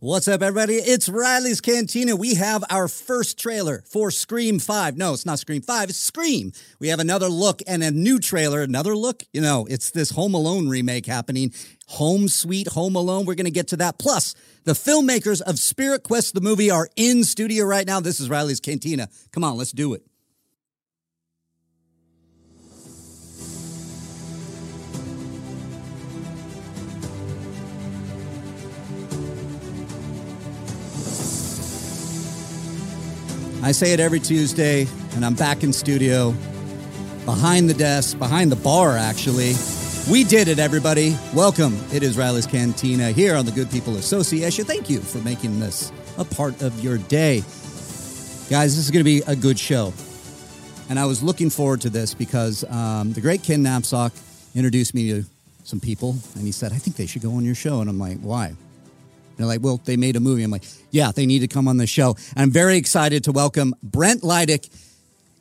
What's up, everybody? It's Reilly's Cantina. We have our first trailer for Scream 5. No, it's not Scream 5, it's Scream. We have another look and a new trailer. Another look? You know, it's this Home Alone remake happening. Home Sweet Home Alone. We're going to get to that. Plus, the filmmakers of Spirit Quest, the movie, are in studio right now. This is Reilly's Cantina. Come on, let's do it. I say it every Tuesday, and I'm back in studio, behind the desk, behind the bar, actually. We did it, everybody. Welcome. It is Reilly's Cantina here on the Good People Association. Thank you for making this a part of your day. Guys, this is going to be a good show. And I was looking forward to this because um, the great Ken Napzok introduced me to some people, and he said, I think they should go on your show. And I'm like, why? They're like, well, they made a movie. I'm like, yeah, they need to come on the show. And I'm very excited to welcome Brent Lydic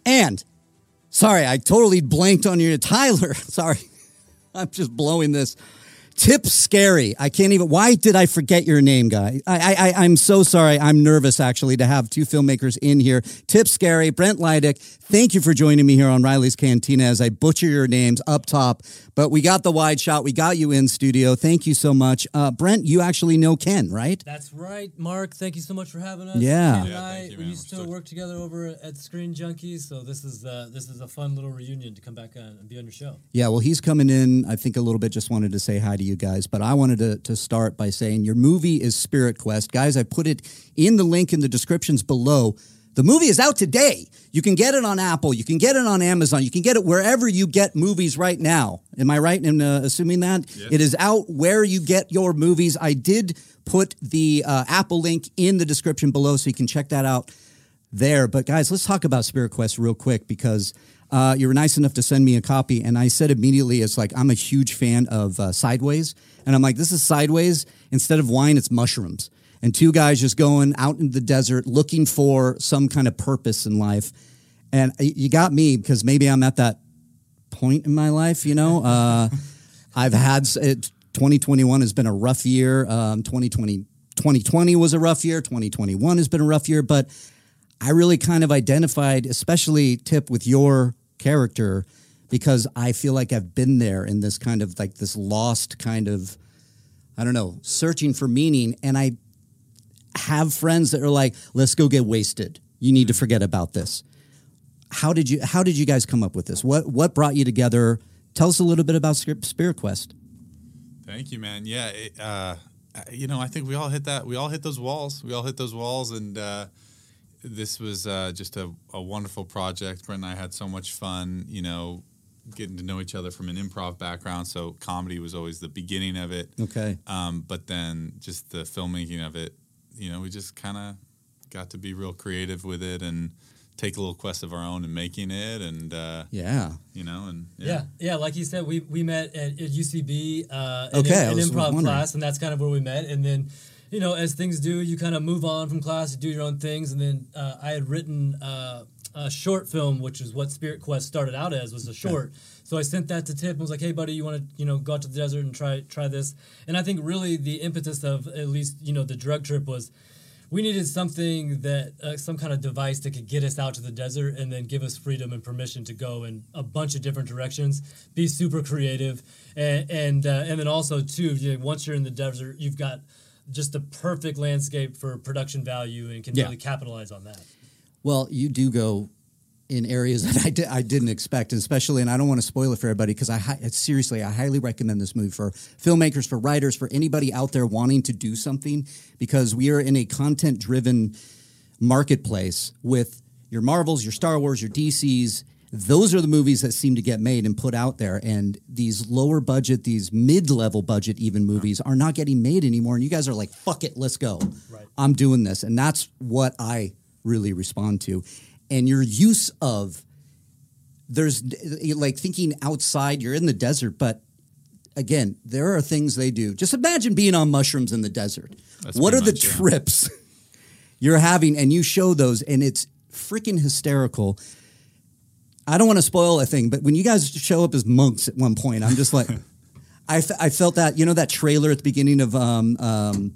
and, sorry, I totally blanked on you, Tyler. Sorry, I'm just blowing this. Tip Scarry. I can't even. Why did I forget your name, guy? I, I, I'm so sorry. I'm nervous actually to have two filmmakers in here. Tip Scarry, Brent Lydic. Thank you for joining me here on Reilly's Cantina as I butcher your names up top. But we got the wide shot. We got you in studio. Thank you so much. Uh, Brent, you actually know Ken, right? That's right, Mark. Thank you so much for having us. Yeah. Ken Yeah, I, thank you, we man. used We're to work together over at Screen Junkies, so this is uh, this is a fun little reunion to come back on and be on your show. Yeah, well, he's coming in, I think, a little bit. Just wanted to say hi to you guys. But I wanted to, to start by saying your movie is Spirit Quest. Guys, I put it in the link in the descriptions below. The movie is out today. You can get it on Apple. You can get it on Amazon. You can get it wherever you get movies right now. Am I right in uh, assuming that? It is out where you get your movies. I did put the uh, Apple link in the description below so you can check that out there. But guys, let's talk about Spirit Quest real quick because uh, you were nice enough to send me a copy, and I said immediately, it's like I'm a huge fan of uh, Sideways, and I'm like, this is Sideways. Instead of wine, it's mushrooms, and two guys just going out in the desert looking for some kind of purpose in life. And you got me because maybe I'm at that point in my life, you know. Uh, I've had it, 2021 has been a rough year. Um, 2020 2020 was a rough year. 2021 has been a rough year, but I really kind of identified, especially Tip, with your character because I feel like I've been there in this kind of like this lost kind of, I don't know, searching for meaning. And I have friends that are like, let's go get wasted. You need to forget about this. How did you how did you guys come up with this? What what brought you together? Tell us a little bit about Spirit Quest. Thank you, man. Yeah, it, uh, you know, I think we all hit that. We all hit those walls. We all hit those walls, and uh, this was uh, just a, a wonderful project. Brent and I had so much fun. You know, getting to know each other from an improv background. So comedy was always the beginning of it. Okay. Um, but then just the filmmaking of it, you know, we just kind of got to be real creative with it and take a little quest of our own in making it, and uh, Yeah. you know, and Yeah, yeah. Like you said, we we met at, at UCB, uh, in Okay, I an, improv wondering. class, and that's kind of where we met. And then, you know, as things do, you kind of move on from class, you do your own things. And then uh, I had written uh, a short film, which is what Spirit Quest started out as, was a short. So I sent that to Tip and was like, "Hey, buddy, you want to you know go out to the desert and try try this?" And I think really the impetus of at least you know the drug trip was we needed something that uh, some kind of device that could get us out to the desert and then give us freedom and permission to go in a bunch of different directions be super creative and and, uh, and then also too you know, once you're in the desert you've got just the perfect landscape for production value and can Yeah. really capitalize on that Well, you do go in areas that I, di- I didn't expect, and especially, and I don't want to spoil it for everybody because I hi- seriously, I highly recommend this movie for filmmakers, for writers, for anybody out there wanting to do something because we are in a content driven marketplace with your Marvels, your Star Wars, your DCs. Those are the movies that seem to get made and put out there. And these lower budget, these mid level budget, even movies are not getting made anymore. And you guys are like, fuck it, let's go. Right. I'm doing this. And that's what I really respond to. And your use of there's like thinking outside, you're in the desert, but again, there are things they do. Just imagine being on mushrooms in the desert. That's what are pretty the much, yeah. trips you're having? And you show those, and it's freaking hysterical. I don't want to spoil a thing, but when you guys show up as monks at one point, I'm just like, I, f- I felt that, you know, that trailer at the beginning of um, um,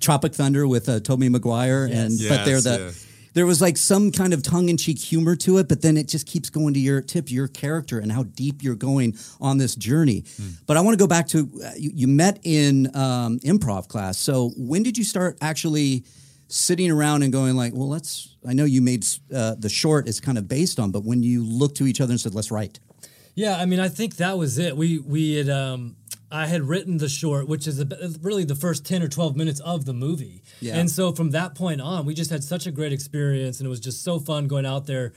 Tropic Thunder with uh, Tobey Maguire, Yes. and but Yes, there the yes. There was like some kind of tongue in cheek humor to it, but then it just keeps going to your tip, your character, and how deep you're going on this journey. Hmm. But I want to go back to uh, you, you met in um, improv class. So when did you start actually? Sitting around and going like, well, let's. I know you made uh, the short is kind of based on, but when you looked to each other and said, let's write. Yeah, I mean, I think that was it. We we had um, I had written the short, which is really the first ten or twelve minutes of the movie. Yeah. And so from that point on, we just had such a great experience, and it was just so fun going out there.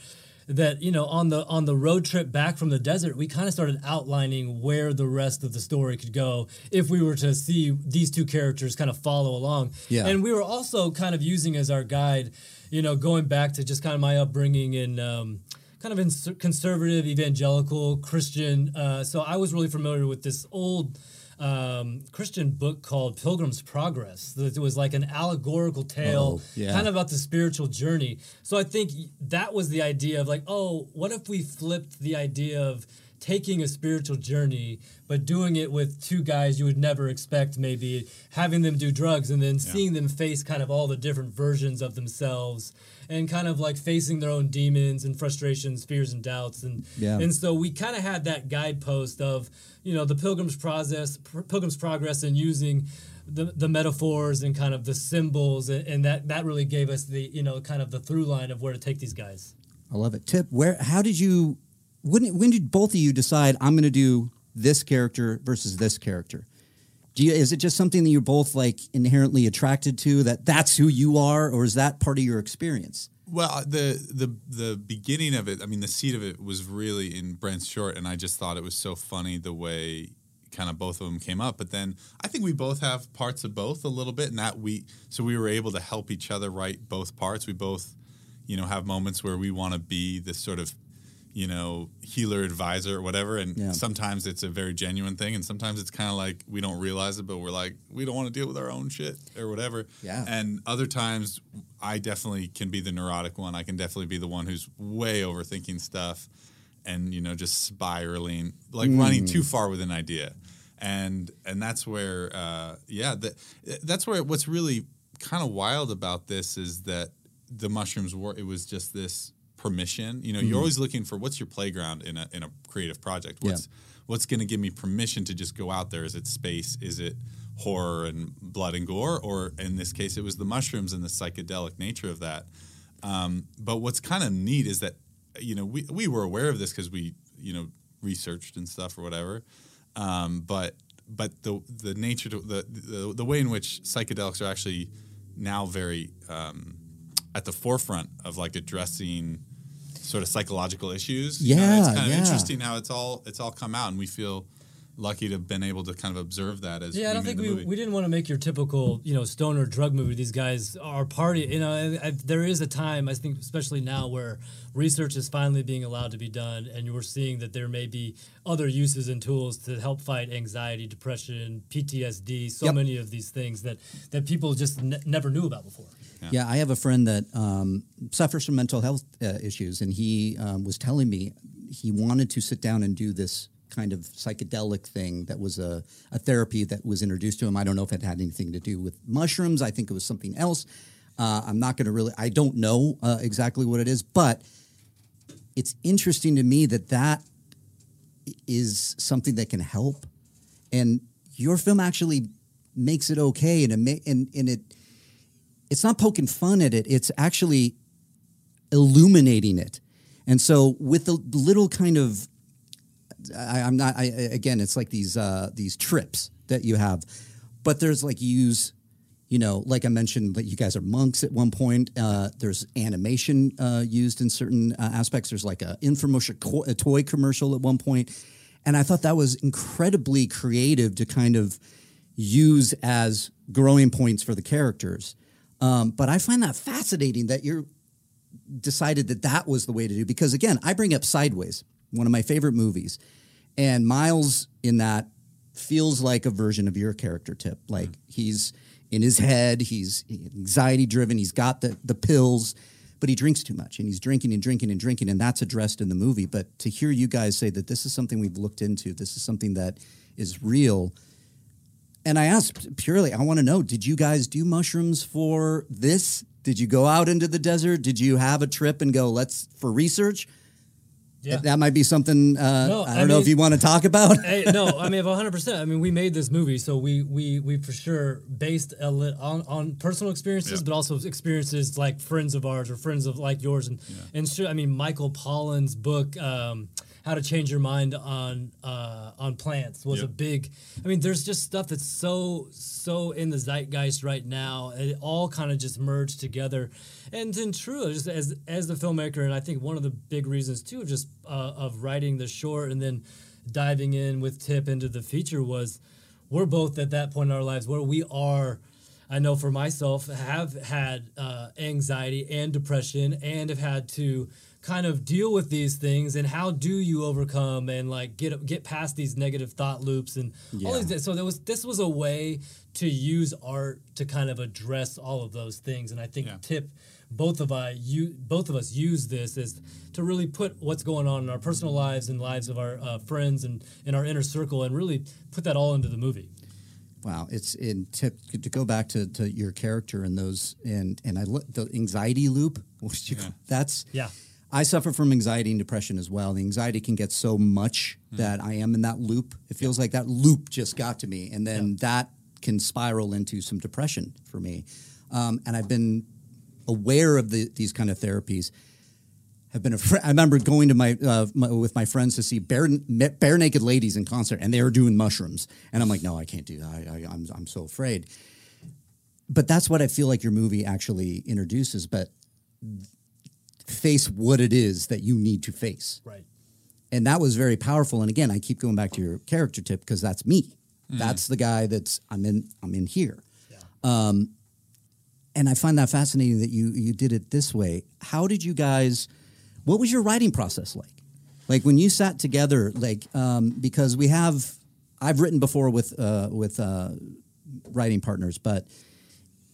That you know, on the on the road trip back from the desert, we kind of started outlining where the rest of the story could go if we were to see these two characters kind of follow along. Yeah. And we were also kind of using as our guide, you know, going back to just kind of my upbringing and. Um, kind of conservative, evangelical, Christian. Uh, so I was really familiar with this old um, Christian book called Pilgrim's Progress. It was like an allegorical tale, Oh, yeah. kind of about the spiritual journey. So I think that was the idea of like, oh, what if we flipped the idea of taking a spiritual journey, but doing it with two guys you would never expect, maybe having them do drugs and then seeing them face kind of all the different versions of themselves and kind of like facing their own demons and frustrations, fears and doubts. And, Yeah. and so we kind of had that guidepost of, you know, the pilgrim's process, pilgrim's progress and using the, the metaphors and kind of the symbols. And, and that, that really gave us the, you know, kind of the through line of where to take these guys. I love it. Tip, where? How did you? When when did both of you decide I'm going to do this character versus this character? Do you? Is it just something that you're both like inherently attracted to? That that's who you are, or is that part of your experience? Well, uh, the the the beginning of it, I mean, the seed of it was really in Brent's short, and I just thought it was so funny the way kind of both of them came up. But then I think we both have parts of both a little bit, and that we so we were able to help each other write both parts. We both, you know, have moments where we want to be this sort of you know healer advisor or whatever and Yeah. sometimes it's a very genuine thing and sometimes it's kind of like we don't realize it but we're like we don't want to deal with our own shit or whatever Yeah. and other times I definitely can be the neurotic one. I can definitely be the one who's way overthinking stuff and you know just spiraling like running too far with an idea. And and that's where uh, yeah, that that's where what's really kind of wild about this is that the mushrooms were it was just this permission. You know, you're always looking for what's your playground in a in a creative project. Yeah. What's what's going to give me permission to just go out there? Is it space? Is it horror and blood and gore? Or in this case, it was the mushrooms and the psychedelic nature of that. Um, but what's kind of neat is that, you know, we, we were aware of this because we, you know, researched and stuff or whatever. Um, but but the the nature to the, the the way in which psychedelics are actually now very um, at the forefront of like addressing sort of psychological issues. You know, Yeah, it's kind of yeah. interesting how it's all it's all come out, and we feel lucky to have been able to kind of observe that as well. Yeah, I don't think we, movie. we didn't want to make your typical you know stoner drug movie. These guys are party. You know, I, I, there is a time I think, especially now, where research is finally being allowed to be done, and you're seeing that there may be other uses and tools to help fight anxiety, depression, PTSD, so Yep. many of these things that that people just ne- never knew about before. Yeah, I have a friend that um, suffers from mental health uh, issues, and he um, was telling me he wanted to sit down and do this kind of psychedelic thing that was a, a therapy that was introduced to him. I don't know if it had anything to do with mushrooms. I think it was something else. Uh, I'm not going to really, I don't know uh, exactly what it is, but it's interesting to me that that is something that can help. And your film actually makes it okay, and it and, and it it's not poking fun at it. It's actually illuminating it. And so with the little kind of, I, I'm not. I, again, it's like these uh, these trips that you have, but there's like use, you know, like I mentioned, that you guys are monks at one point. Uh, there's animation uh, used in certain uh, aspects. There's like a infomercial, a toy commercial at one point, and I thought that was incredibly creative to kind of use as growing points for the characters. Um, but I find that fascinating that you're decided that that was the way to do because again i bring up sideways one of my favorite movies and miles in that feels like a version of your character tip. Like he's in his head he's anxiety driven he's got the, the pills but he drinks too much and he's drinking and drinking and drinking and that's addressed in the movie. But to hear you guys say that this is something we've looked into this is something that is real and I asked purely, I want to know, did you guys do mushrooms for this? Did you go out into the desert? Did you have a trip and go, let's for research? Yeah. That might be something uh, No, I I don't know if you want to talk about. hey, no, I mean, one hundred percent. I mean, we made this movie, so we we we for sure based a lit on on personal experiences, Yeah. but also experiences like friends of ours or friends of like yours, and and sure, I mean, Michael Pollan's book. Um, how to change your mind on uh, on plants was a big. I mean, there's just stuff that's so so in the zeitgeist right now. It all kind of just merged together, and then true, just as as the filmmaker, and I think one of the big reasons too, just uh, of writing the short and then diving in with Tip into the feature was we're both at that point in our lives where we are. I know for myself have had uh, anxiety and depression and have had to kind of deal with these things and how do you overcome and like get get past these negative thought loops and all these so there was this was a way to use art to kind of address all of those things and I think Yeah. tip both of I you both of us use this is to really put what's going on in our personal lives and lives of our uh, friends and in our inner circle and really put that all into the movie. Wow, it's in tip to go back to, to your character and those and and I lo- the anxiety loop. You, Yeah. That's Yeah. I suffer from anxiety and depression as well. The anxiety can get so much Hmm. that I am in that loop. It feels like that loop just got to me, and then that can spiral into some depression for me. Um, and I've been aware of the, these kind of therapies. Have been. A fr- I remember going to my, uh, my with my friends to see bare Barenaked Ladies in concert, and they were doing mushrooms, and I'm like, no, I can't do that. I, I, I'm I'm so afraid. But that's what I feel like your movie actually introduces. But face what it is that you need to face. Right. And that was very powerful. And again, I keep going back to your character tip because that's me. That's the guy that's I'm in I'm in here. Yeah. Um, And I find that fascinating that you you did it this way. How did you guys what was your writing process like? Like when you sat together, like um, because we have I've written before with uh, with uh, writing partners, but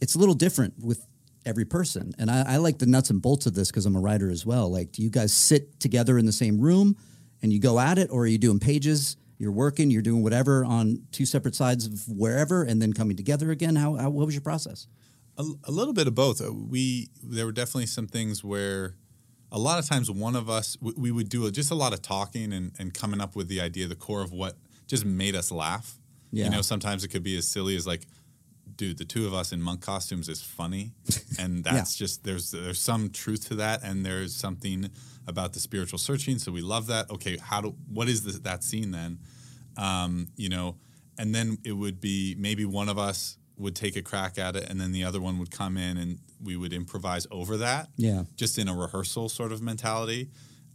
it's a little different with every person. And I, I like the nuts and bolts of this because I'm a writer as well. Like, do you guys sit together in the same room and you go at it, or are you doing pages? You're working, you're doing whatever on two separate sides of wherever, and then coming together again. How, how what was your process? A, a little bit of both. Uh, We there were definitely some things where a lot of times one of us we, we would do just a lot of talking and, and coming up with the idea, the core of what just made us laugh. Yeah. You know, sometimes it could be as silly as like, dude, the two of us in monk costumes is funny, and that's just there's there's some truth to that, and there's something about the spiritual searching. So we love that. Okay, how do what is the, that scene then? um, you know, and then it would be maybe one of us would take a crack at it, and then the other one would come in, and we would improvise over that. Yeah. just in a rehearsal sort of mentality,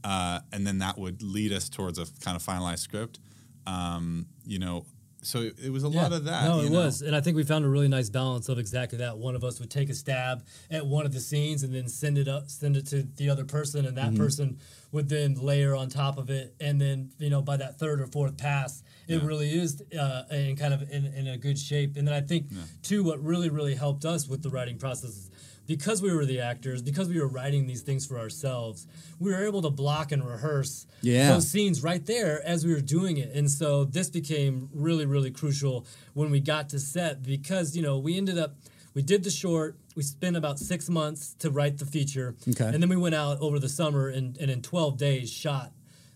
uh, and then that would lead us towards a kind of finalized script. Um, you know, so it, was a lot of that. No, it know? was, and I think we found a really nice balance of exactly that. One of us would take a stab at one of the scenes and then send it up, send it to the other person, and Mm-hmm. that person would then layer on top of it, and then you know by that third or fourth pass, it Yeah. really is uh, in kind of in, in a good shape. And then I think too, what really really helped us with the writing process is because we were the actors, because we were writing these things for ourselves, we were able to block and rehearse Yeah. those scenes right there as we were doing it. And so this became really, really crucial when we got to set because, you know, we ended up, we did the short, we spent about six months to write the feature. Okay. And then we went out over the summer and, and in 12 days shot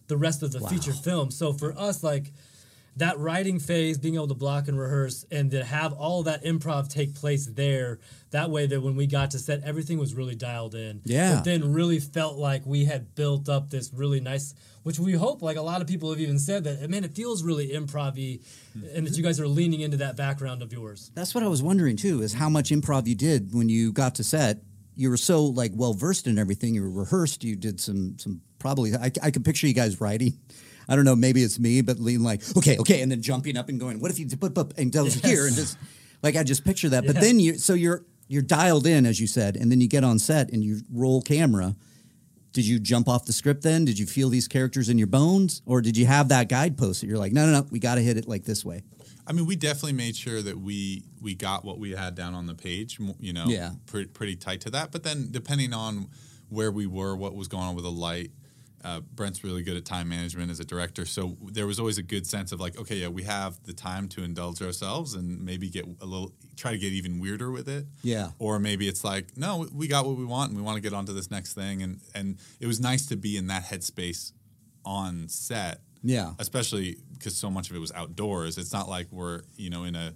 the rest of the feature film. So for us, like, that writing phase, being able to block and rehearse, and to have all that improv take place there, that way that when we got to set, everything was really dialed in. Yeah. But then really felt like we had built up this really nice, which we hope, like a lot of people have even said that, man, it feels really improv and that you guys are leaning into that background of yours. That's what I was wondering too, is how much improv you did when you got to set. You were so like well versed in everything. You were rehearsed. You did some some probably. I, I could picture you guys writing. I don't know. Maybe it's me, but lean like okay, okay, and then jumping up and going. What if you put up and goes here and just like I just picture that. But then you so you're you're dialed in as you said, and then you get on set and you roll camera. Did you jump off the script then? Did you feel these characters in your bones, or did you have that guidepost that you're like, no, no, no, we got to hit it like this way? I mean, we definitely made sure that we we got what we had down on the page. You know, Yeah. pretty pretty tight to that. But then, depending on where we were, what was going on with the light, Uh, Brent's really good at time management as a director, so there was always a good sense of like, okay, yeah, we have the time to indulge ourselves and maybe get a little, try to get even weirder with it. Yeah. Or maybe it's like, no, we got what we want and we want to get on to this next thing, and and it was nice to be in that headspace on set. Yeah. Especially because so much of it was outdoors. It's not like we're you know in a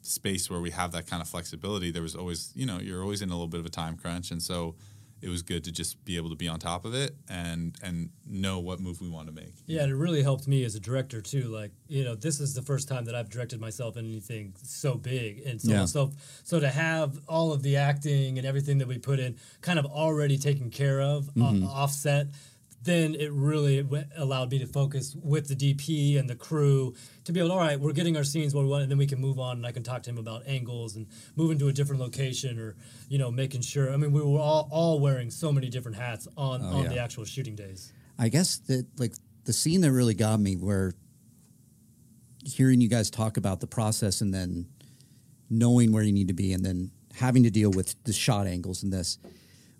space where we have that kind of flexibility. There was always you know you're always in a little bit of a time crunch, and so it was good to just be able to be on top of it and and know what move we want to make. Yeah, and it really helped me as a director too. Like, you know, this is the first time that I've directed myself in anything so big and so Yeah. so so to have all of the acting and everything that we put in kind of already taken care of Mm-hmm. uh, offset. Then it really w- allowed me to focus with the DP and the crew to be able. All right, we're getting our scenes where we want, and then we can move on, and I can talk to him about angles and moving to a different location, or you know, making sure. I mean, we were all, all wearing so many different hats on oh, on Oh, yeah. the actual shooting days. I guess that like the scene that really got me where hearing you guys talk about the process and then knowing where you need to be and then having to deal with the shot angles and this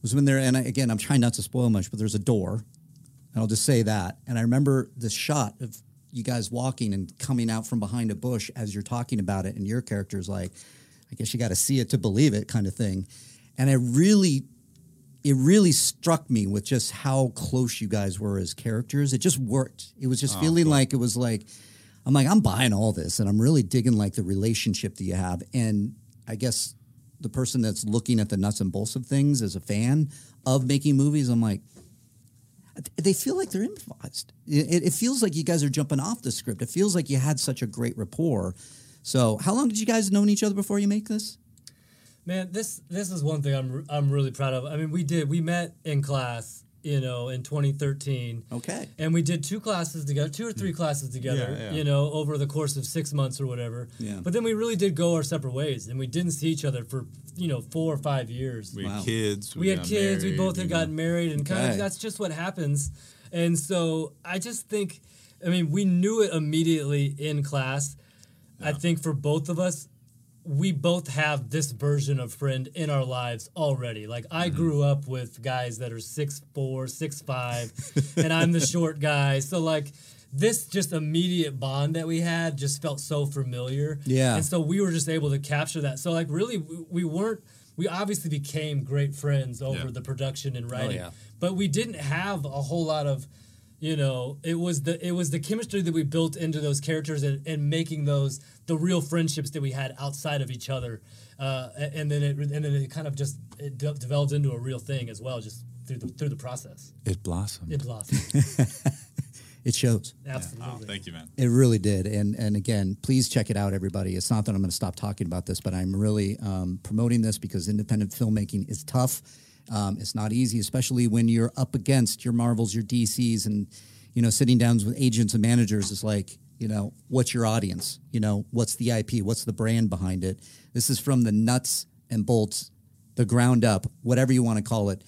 was when there and I, again I'm trying not to spoil much but there's a door and I'll just say that and I remember the shot of you guys walking and coming out from behind a bush as you're talking about it and your character's like I guess you got to see it to believe it kind of thing and I really it really struck me with just how close you guys were as characters. It just worked. It was just ah, feeling like it was like I'm like I'm buying all this, and I'm really digging like the relationship that you have. And I guess the person that's looking at the nuts and bolts of things as a fan of making movies, I'm like. They feel like they're improvised. It, it- feels like you guys are jumping off the script. It feels like you had such a great rapport. So, how long did you guys known each other before you make this? Man, this this is one thing I'm I'm really proud of. I mean, we did we met in class, you know, in 2013. Okay. And we did two classes together, two or three classes together, Yeah, yeah. you know, over the course of six months or whatever. Yeah. But then we really did go our separate ways, and we didn't see each other for you know four or five years. We Wow. had kids. we had got kids. we both had you know. gotten married, and kind Okay. of that's just what happens. And so I just think, I mean, we knew it immediately in class. I think for both of us, we both have this version of friend in our lives already. Like Mm-hmm. I grew up with guys that are six four, six five, and I'm the short guy. So like this just immediate bond that we had just felt so familiar. Yeah. And so we were just able to capture that. So like really we, we weren't we obviously became great friends over Yeah. the production and writing. yeah. But we didn't have a whole lot of you know it was the it was the chemistry that we built into those characters and, and making those the real friendships that we had outside of each other uh, and then it and then it kind of just it de- developed into a real thing as well just through the through the process It blossomed. it blossomed It shows. absolutely oh, thank you, man. It really did. And and again, please check it out, everybody. It's not that I'm going to stop talking about this, but I'm really um, promoting this because independent filmmaking is tough. Um, it's not easy, especially when you're up against your Marvels, your DCs, and you know, sitting down with agents and managers is like, you know, what's your audience? You know, what's the IP? What's the brand behind it? This is from the nuts and bolts, the ground up, whatever you want to call it.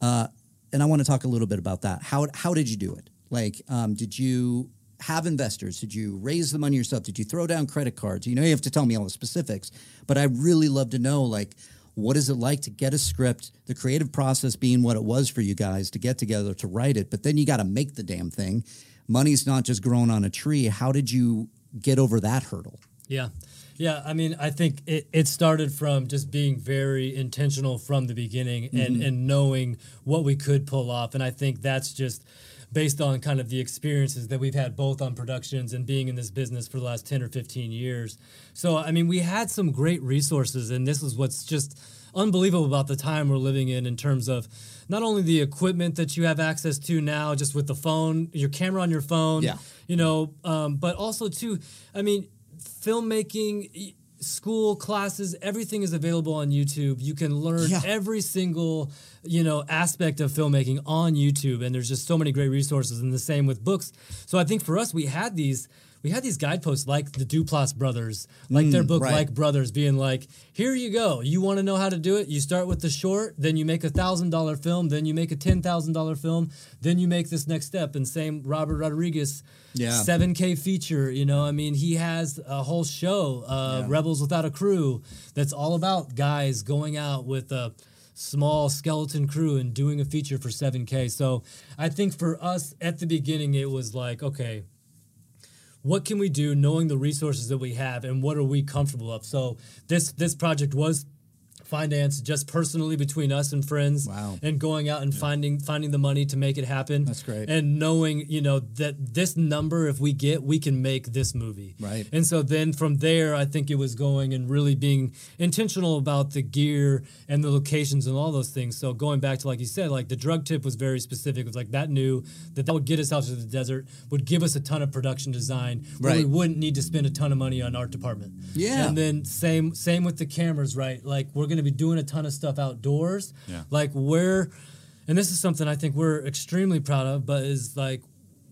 Uh, and I want to talk a little bit about that. How how did you do it? Like, um, did you have investors? Did you raise the money yourself? Did you throw down credit cards? You know, you have to tell me all the specifics, but I really love to know like. What is it like to get a script? The creative process being what it was for you guys to get together to write it, but then you got to make the damn thing. Money's not just grown on a tree. How did you get over that hurdle? Yeah. Yeah. I mean, I think it, it started from just being very intentional from the beginning and, mm-hmm. and knowing what we could pull off. And I think that's just based on kind of the experiences that we've had both on productions and being in this business for the last 10 or 15 years. So, I mean, we had some great resources, and this is what's just unbelievable about the time we're living in in terms of not only the equipment that you have access to now just with the phone your camera on your phone Yeah. you know um, but also too i mean filmmaking school classes everything is available on youtube you can learn Yeah. every single you know aspect of filmmaking on youtube and there's just so many great resources and the same with books so i think for us we had these we had these guideposts like the Duplass brothers, like their book right. Like Brothers, being like, here you go. You want to know how to do it? You start with the short, then you make a thousand dollar film, then you make a ten thousand dollar film, then you make this next step. And same Robert Rodriguez, Yeah. seven K feature. You know, I mean, he has a whole show, uh, Rebels Without a Crew, that's all about guys going out with a small skeleton crew and doing a feature for 7K. So I think for us at the beginning, it was like, okay, what can we do knowing the resources that we have and what are we comfortable of? So this this project was finance just personally between us and friends Wow. and going out and finding finding the money to make it happen That's great. and knowing you know that this number if we get we can make this movie Right. and so then from there i think it was going and really being intentional about the gear and the locations and all those things so going back to like you said like the drug tip was very specific it was like that knew that that would get us out to the desert would give us a ton of production design where we wouldn't need to spend a ton of money on art department Yeah. and then same same with the cameras right like we're going to be doing a ton of stuff outdoors Yeah. like where and this is something i think we're extremely proud of but is like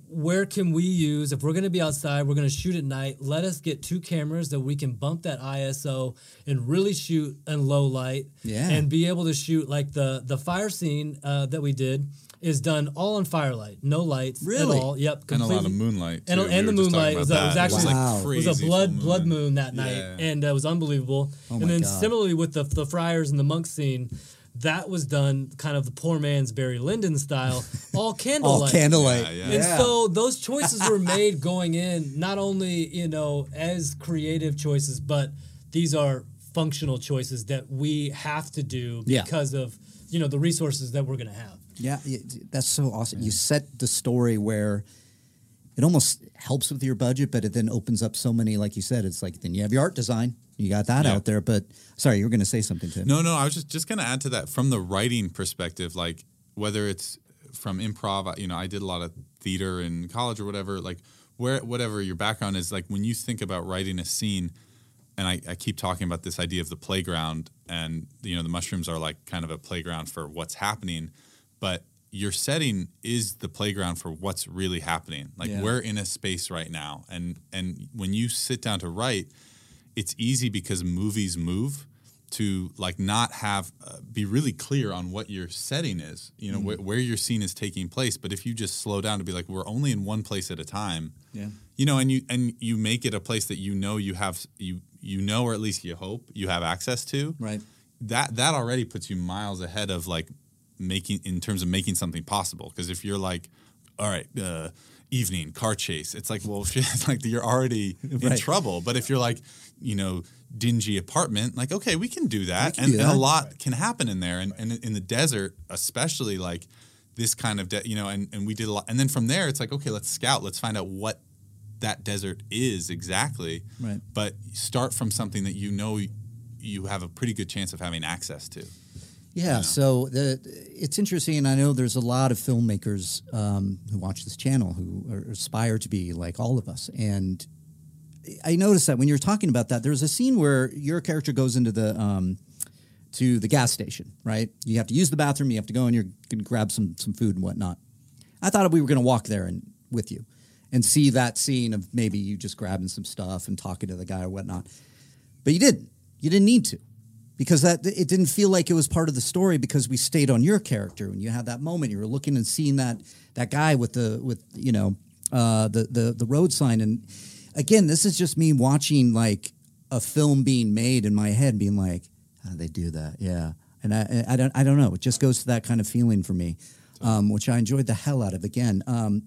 where can we use if we're going to be outside we're going to shoot at night let us get two cameras that we can bump that iso and really shoot in low light Yeah. and be able to shoot like the the fire scene uh, that we did is done all on firelight no lights Really? at all yep and a lot of completely- moonlight. and, too. We and the were just talking moonlight was, a- was that. actually like Wow. it was a blood full blood moon that night Yeah. and uh, it was unbelievable Oh and then God. similarly with the the friars and the monk scene that was done kind of the poor man's Barry Lyndon style all candlelight. All candlelight candlelight. Yeah, yeah. and so those choices were made going in, not only you know as creative choices, but these are functional choices that we have to do Yeah. because of you know the resources that we're going to have. Yeah, that's so awesome. You set the story where it almost helps with your budget, but it then opens up so many, like you said, it's like then you have your art design, you got that Yeah. out there. But sorry, you were going to say something, Tim. No, no, I was just just gonna add to that from the writing perspective, like whether it's from improv, you know, I did a lot of theater in college or whatever, like where whatever your background is, like when you think about writing a scene, and I, I keep talking about this idea of the playground, and you know, the mushrooms are like kind of a playground for what's happening, but your setting is the playground for what's really happening. Like Yeah. we're in a space right now, and and when you sit down to write, it's easy because movies move to like not have uh, be really clear on what your setting is you know Mm-hmm. wh- where your scene is taking place but if you just slow down to be like we're only in one place at a time Yeah. you know and you and you make it a place that you know you have you you know or at least you hope you have access to Right. that that already puts you miles ahead of like making in terms of making something possible. Because if you're like all right uh, evening car chase it's like well shit, like you're already in Right. trouble. But if you're like you know dingy apartment like okay we can do that. can and, do and a that. lot can happen in there. And, and in the desert especially like this kind of de- you know and, and we did a lot. And then from there it's like okay let's scout. Let's find out what that desert is exactly. Right. but start from something that you know you have a pretty good chance of having access to Yeah, so the, it's interesting, and I know there's a lot of filmmakers um, who watch this channel who are, aspire to be like all of us. And I noticed that when you're talking about that, there's a scene where your character goes into the um, to the gas station, right? You have to use the bathroom, you have to go and you're going to grab some some food and whatnot. I thought we were going to walk there and with you and see that scene of maybe you just grabbing some stuff and talking to the guy or whatnot. But you didn't. You didn't need to because that it didn't feel like it was part of the story because we stayed on your character. When you had that moment you were looking and seeing that that guy with the with you know uh, the the the road sign. And again this is just me watching like a film being made in my head being like how do they do that? Yeah. And I I don't I don't know. It just goes to that kind of feeling for me um, which I enjoyed the hell out of again. Um,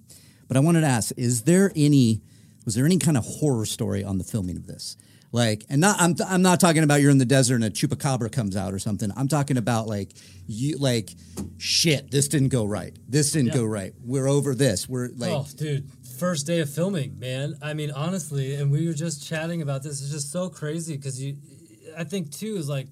but I wanted to ask is there any was there any kind of horror story on the filming of this like, and not I'm I'm not talking about you're in the desert and a chupacabra comes out or something. I'm talking about like you like shit. This didn't go right. This didn't Yeah. go right. We're over this. We're like oh, dude, first day of filming, man. I mean, honestly, and we were just chatting about this. It's just so crazy because you, I think too is like,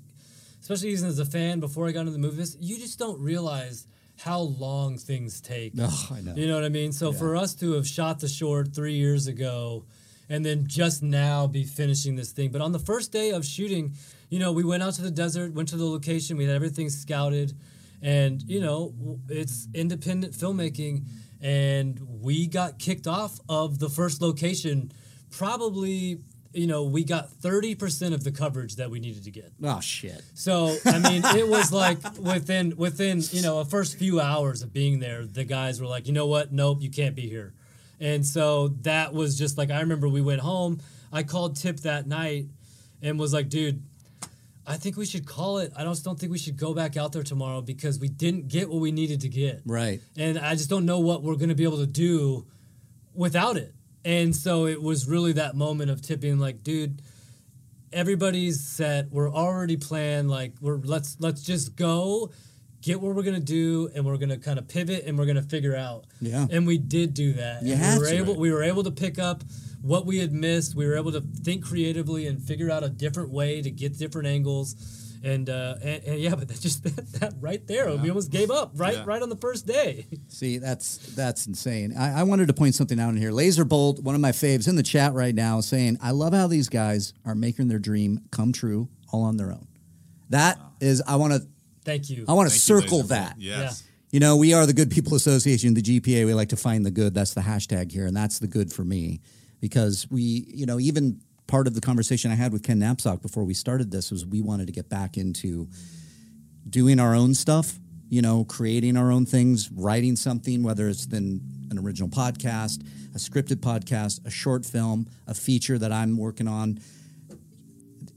especially even as a fan before I got into the movies, you just don't realize how long things take. oh, I know. You know what I mean? So for us to have shot the short three years ago and then just now be finishing this thing. But on the first day of shooting, you know, we went out to the desert, went to the location, we had everything scouted. And, you know, it's independent filmmaking. And we got kicked off of the first location. Probably, you know, we got 30% of the coverage that we needed to get. Oh shit. So I mean, it was like within within you know a first few hours of being there, the guys were like, you know what? Nope, you can't be here. And so that was just like I remember we went home. I called Tip that night and was like, dude, I think we should call it. I just don't think we should go back out there tomorrow because we didn't get what we needed to get. Right. And I just don't know what we're going to be able to do without it. And so it was really that moment of tipping like, dude, everybody's set. We're already planned. Like, we're let's let's just go, get what we're gonna do, and we're gonna kind of pivot and we're gonna figure out. Yeah. And we did do that. Had we were able we were able to pick up what we had missed. We were able to think creatively and figure out a different way to get different angles. And, uh, and, and yeah, but that just that, that right there, we almost gave up right Yeah. right on the first day. See, that's that's insane. I, I wanted to point something out in here. Laser Bolt, one of my faves, in the chat right now, saying, "I love how these guys are making their dream come true all on their own." That is, I want to, Thank you. I want to Thank you, circle that. Yes. You know, we are the Good People Association, the GPA. We like to find the good. That's the hashtag here, and that's the good for me because we, you know, even part of the conversation I had with Ken Napzok before we started this was we wanted to get back into doing our own stuff, you know, creating our own things, writing something, whether it's then an original podcast, a scripted podcast, a short film, a feature that I'm working on.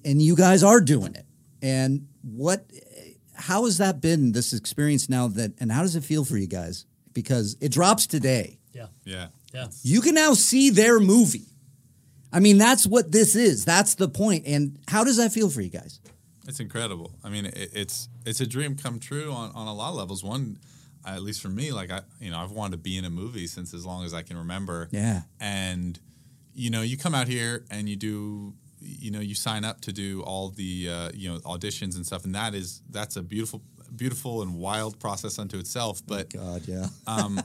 And you guys are doing it. And what how has that been this experience now that and how does it feel for you guys? Because it drops today. yeah, Yeah. yeah. You can now see their movie. I mean, that's what this is. That's the point. And how does that feel for you guys? It's incredible. I mean, it, it's it's a dream come true on, on a lot of levels. One, at least for me, like I, you know, I've wanted to be in a movie since as long as I can remember. Yeah. And, you know, you come out here and you do, you know, you sign up to do all the, uh, you know, auditions and stuff, and that is that's a beautiful, beautiful and wild process unto itself. But God, yeah. um,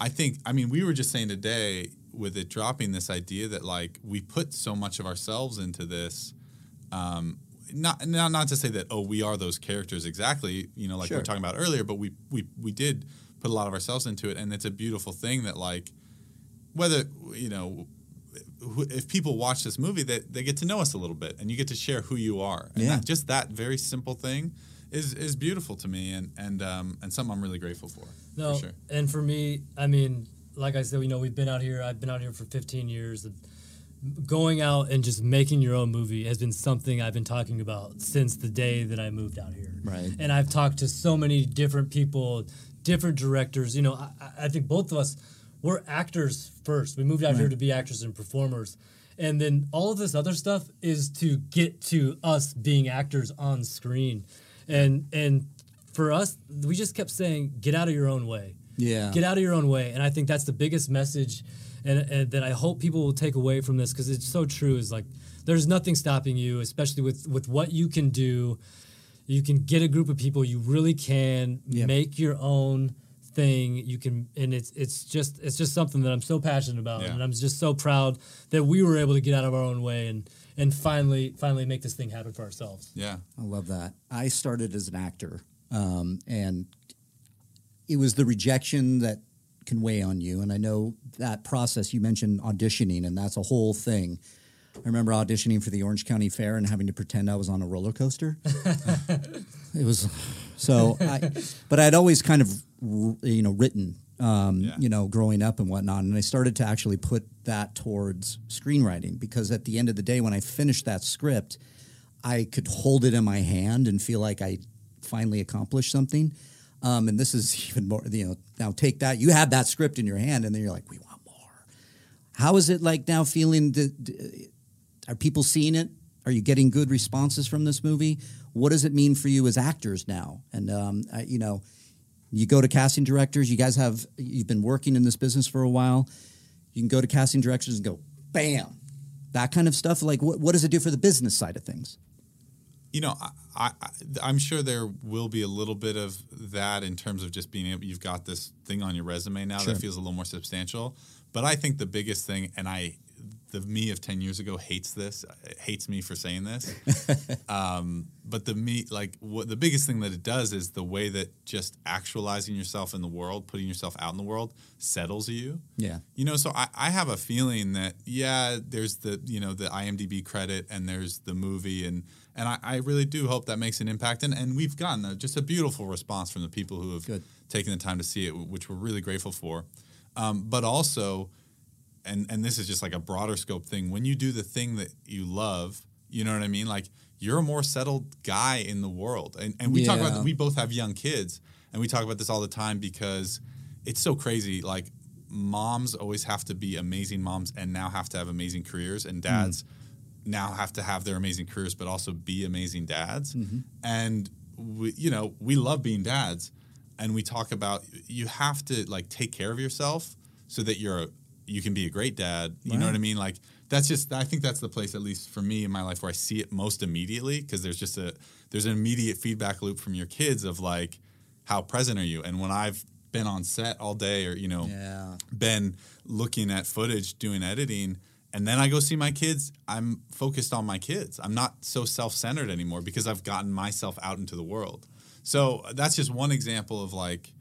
I think, I mean, we were just saying today with it dropping this idea that like we put so much of ourselves into this. Um, not, not not to say that oh we are those characters exactly you know like we Sure. were talking about earlier but we we we did put a lot of ourselves into it and it's a beautiful thing that like whether you know if people watch this movie they, they get to know us a little bit and you get to share who you are and Yeah. that, just that very simple thing is is beautiful to me and and um, and something I'm really grateful for No, for sure and for me, I mean, like I said, you know, we've been out here. I've been out here for 15 years. And going out and just making your own movie has been something I've been talking about since the day that I moved out here. Right. And I've talked to so many different people, different directors. You know, I, I- I think both of us we're actors first. We moved out here to be actors and performers. And then all of this other stuff is to get to us being actors on screen. And and for us, we just kept saying, get out of your own way Yeah. get out of your own way and i think that's the biggest message and, and that i hope people will take away from this because it's so true is like there's nothing stopping you especially with with what you can do you can get a group of people you really can Yep. make your own thing you can and it's it's just it's just something that i'm so passionate about Yeah. and i'm just so proud that we were able to get out of our own way and and finally finally make this thing happen for ourselves yeah I love that. I started as an actor, um, and it was the rejection that can weigh on you. And I know that process. You mentioned auditioning, and that's a whole thing. I remember auditioning for the Orange County Fair and having to pretend I was on a roller coaster. it was so, I, but I'd always kind of you know written, um, Yeah. you know, growing up and whatnot, and I started to actually put that towards screenwriting because at the end of the day, when I finished that script. I could hold it in my hand and feel like I finally accomplished something. Um, and this is even more, you know, now take that. You have that script in your hand, and then you're like, we want more. How is it like now feeling? The, the- are people seeing it? Are you getting good responses from this movie? What does it mean for you as actors now? And, um, I, you know, you go to casting directors, you guys have, you've been working in this business for a while. You can go to casting directors and go, bam, that kind of stuff. Like, what, what does it do for the business side of things? you know, I, I, I'm sure there will be a little bit of that in terms of just being able. You've got this thing on your resume now Sure. that feels a little more substantial. But I think the biggest thing, and I, the me of ten years ago hates this, hates me for saying this. um, but the me, like, what the biggest thing that it does is the way that just actualizing yourself in the world, putting yourself out in the world, settles you. Yeah. You know, so I, I have a feeling that yeah, there's the you know the IMDb credit and there's the movie and and I, I really do hope that makes an impact and and we've gotten a, just a beautiful response from the people who have Good. taken the time to see it, which we're really grateful for. Um, but also, and and this is just like a broader scope thing. When you do the thing that you love, you know what I mean. Like you're a more settled guy in the world. And and we talk about we both have young kids, and we talk about this all the time because it's so crazy. Like moms always have to be amazing moms and now have to have amazing careers, and mm-hmm. dads now have to have their amazing careers, but also be amazing dads. Mm-hmm. And we, you know, we love being dads, and we talk about you have to like take care of yourself so that you're you can be a great dad. You know what I mean? Like that's just I think that's the place at least for me in my life where I see it most immediately because there's just a there's an immediate feedback loop from your kids of like how present are you? And when I've been on set all day or you know Yeah. been looking at footage doing editing and then I go see my kids, I'm focused on my kids. I'm not so self-centered anymore because I've gotten myself out into the world. So that's just one example of like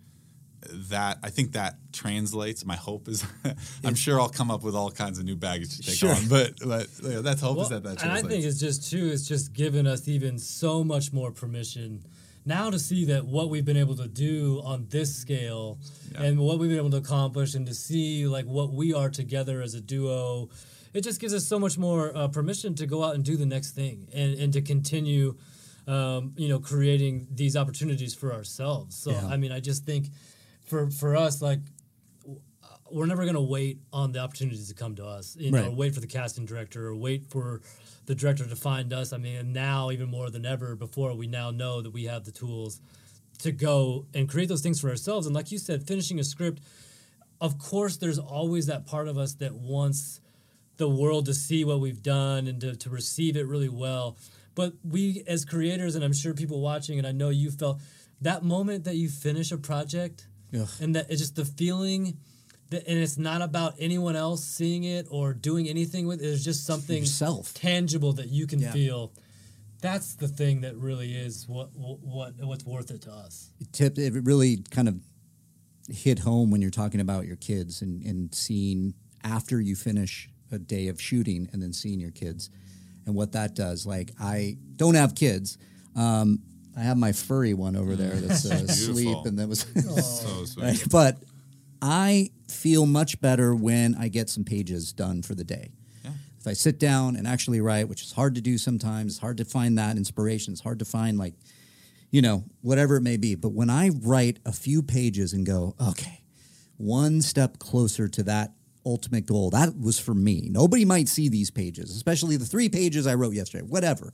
that I think that translates. My hope is I'm sure I'll come up with all kinds of new baggage to take Sure. on, but but yeah, that's hope is Well, that that and I think it's just too. It's just given us even so much more permission now to see that what we've been able to do on this scale Yeah. and what we've been able to accomplish, and to see like what we are together as a duo. It just gives us so much more uh, permission to go out and do the next thing and, and to continue, um, you know, creating these opportunities for ourselves. So Yeah. I mean, I just think for for us, like we're never going to wait on the opportunities to come to us, you know, Right. or wait for the casting director or wait for the director to find us. I mean, now even more than ever before, we now know that we have the tools to go and create those things for ourselves. And like you said, finishing a script, of course, there's always that part of us that wants the world to see what we've done and to, to receive it really well. But we, as creators, and I'm sure people watching, and I know you felt that moment that you finish a project Ugh. and that it's just the feeling that, and it's not about anyone else seeing it or doing anything with it. It's just something Yourself. tangible that you can Yeah. feel. That's the thing that really is what what what's worth it to us. tip it really kind of hit home when you're talking about your kids and, and seeing after you finish a day of shooting and then seeing your kids and what that does like i don't have kids um, i have my furry one over there that's uh, asleep and that was so sweet. but i feel much better when i get some pages done for the day Yeah. if i sit down and actually write which is hard to do sometimes it's hard to find that inspiration it's hard to find like you know, whatever it may be. But when I write a few pages and go, okay, one step closer to that ultimate goal, that was for me. Nobody might see these pages, especially the three pages I wrote yesterday, whatever.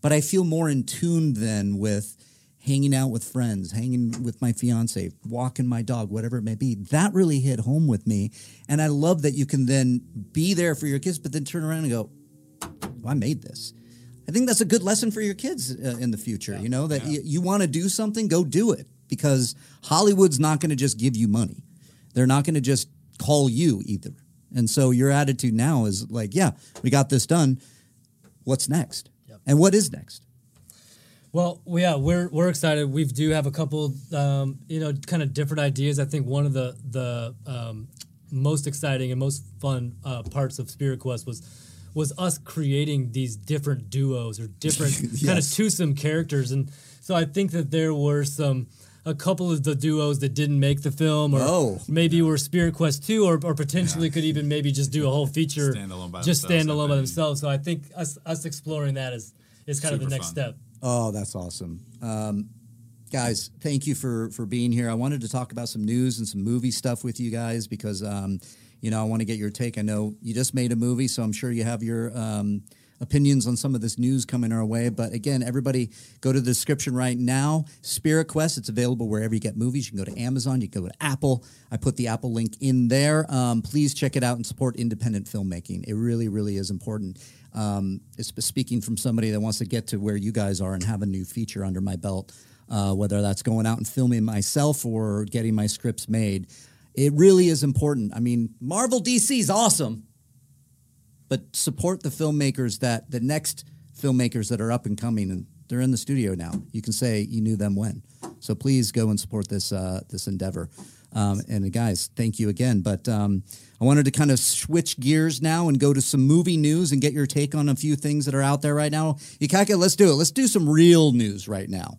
But I feel more in tune then with hanging out with friends, hanging with my fiance, walking my dog, whatever it may be. That really hit home with me. And I love that you can then be there for your kids, but then turn around and go, well, I made this. I think that's a good lesson for your kids uh, in the future. You know that Yeah. y- you want to do something, go do it because Hollywood's not going to just give you money. They're not going to just call you either. And so your attitude now is like, yeah, we got this done. What's next? Yep. And what is next? Well, yeah, we're we're excited. We do have a couple, um, you know, kind of different ideas. I think one of the the um, most exciting and most fun uh, parts of Spirit Quest was was us creating these different duos or different kind of Yes. twosome characters, and so I think that there were some a couple of the duos that didn't make the film, or Oh. maybe were Spirit Quest two, or, or potentially could even maybe just do a whole feature Standalone by just stand alone by themselves. So I think us us exploring that is is kind of the next fun. step. Oh, that's awesome. Um, guys, thank you for for being here. I wanted to talk about some news and some movie stuff with you guys because um, you know I want to get your take. I know you just made a movie, so I'm sure you have your um, opinions on some of this news coming our way. But again, everybody go to the description right now. Spirit Quest, it's available wherever you get movies. You can go to Amazon, you can go to Apple. I put the Apple link in there. Um, please check it out and support independent filmmaking. It really, really is important. Um, it's speaking from somebody that wants to get to where you guys are and have a new feature under my belt, uh, whether that's going out and filming myself or getting my scripts made. It really is important. I mean, Marvel DC is awesome, but support the filmmakers that the next filmmakers that are up and coming and they're in the studio now. You can say you knew them when. So please go and support this uh, this endeavor. Um, and uh, guys, thank you again. But um, I wanted to kind of switch gears now and go to some movie news and get your take on a few things that are out there right now. Ikaka, let's do it. Let's do some real news right now.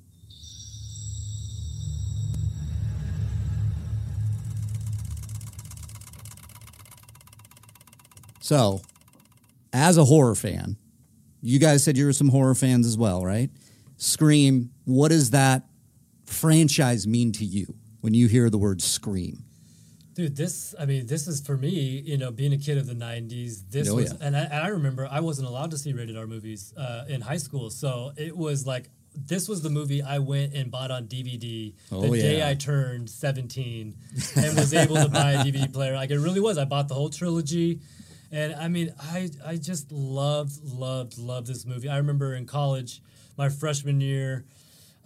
So, as a horror fan, you guys said you were some horror fans as well, right? Scream. What does that franchise mean to you when you hear the word Scream? Dude, this, I mean, this is for me, you know, being a kid of the 90s. This Oh, was, yeah. and I, I remember I wasn't allowed to see rated R movies uh, in high school. So it was like, this was the movie I went and bought on DVD Oh, the day. I turned 17 and was able to buy a DVD player. Like, it really was. I bought the whole trilogy. And I mean, I, I just loved, loved, loved this movie. I remember in college, my freshman year,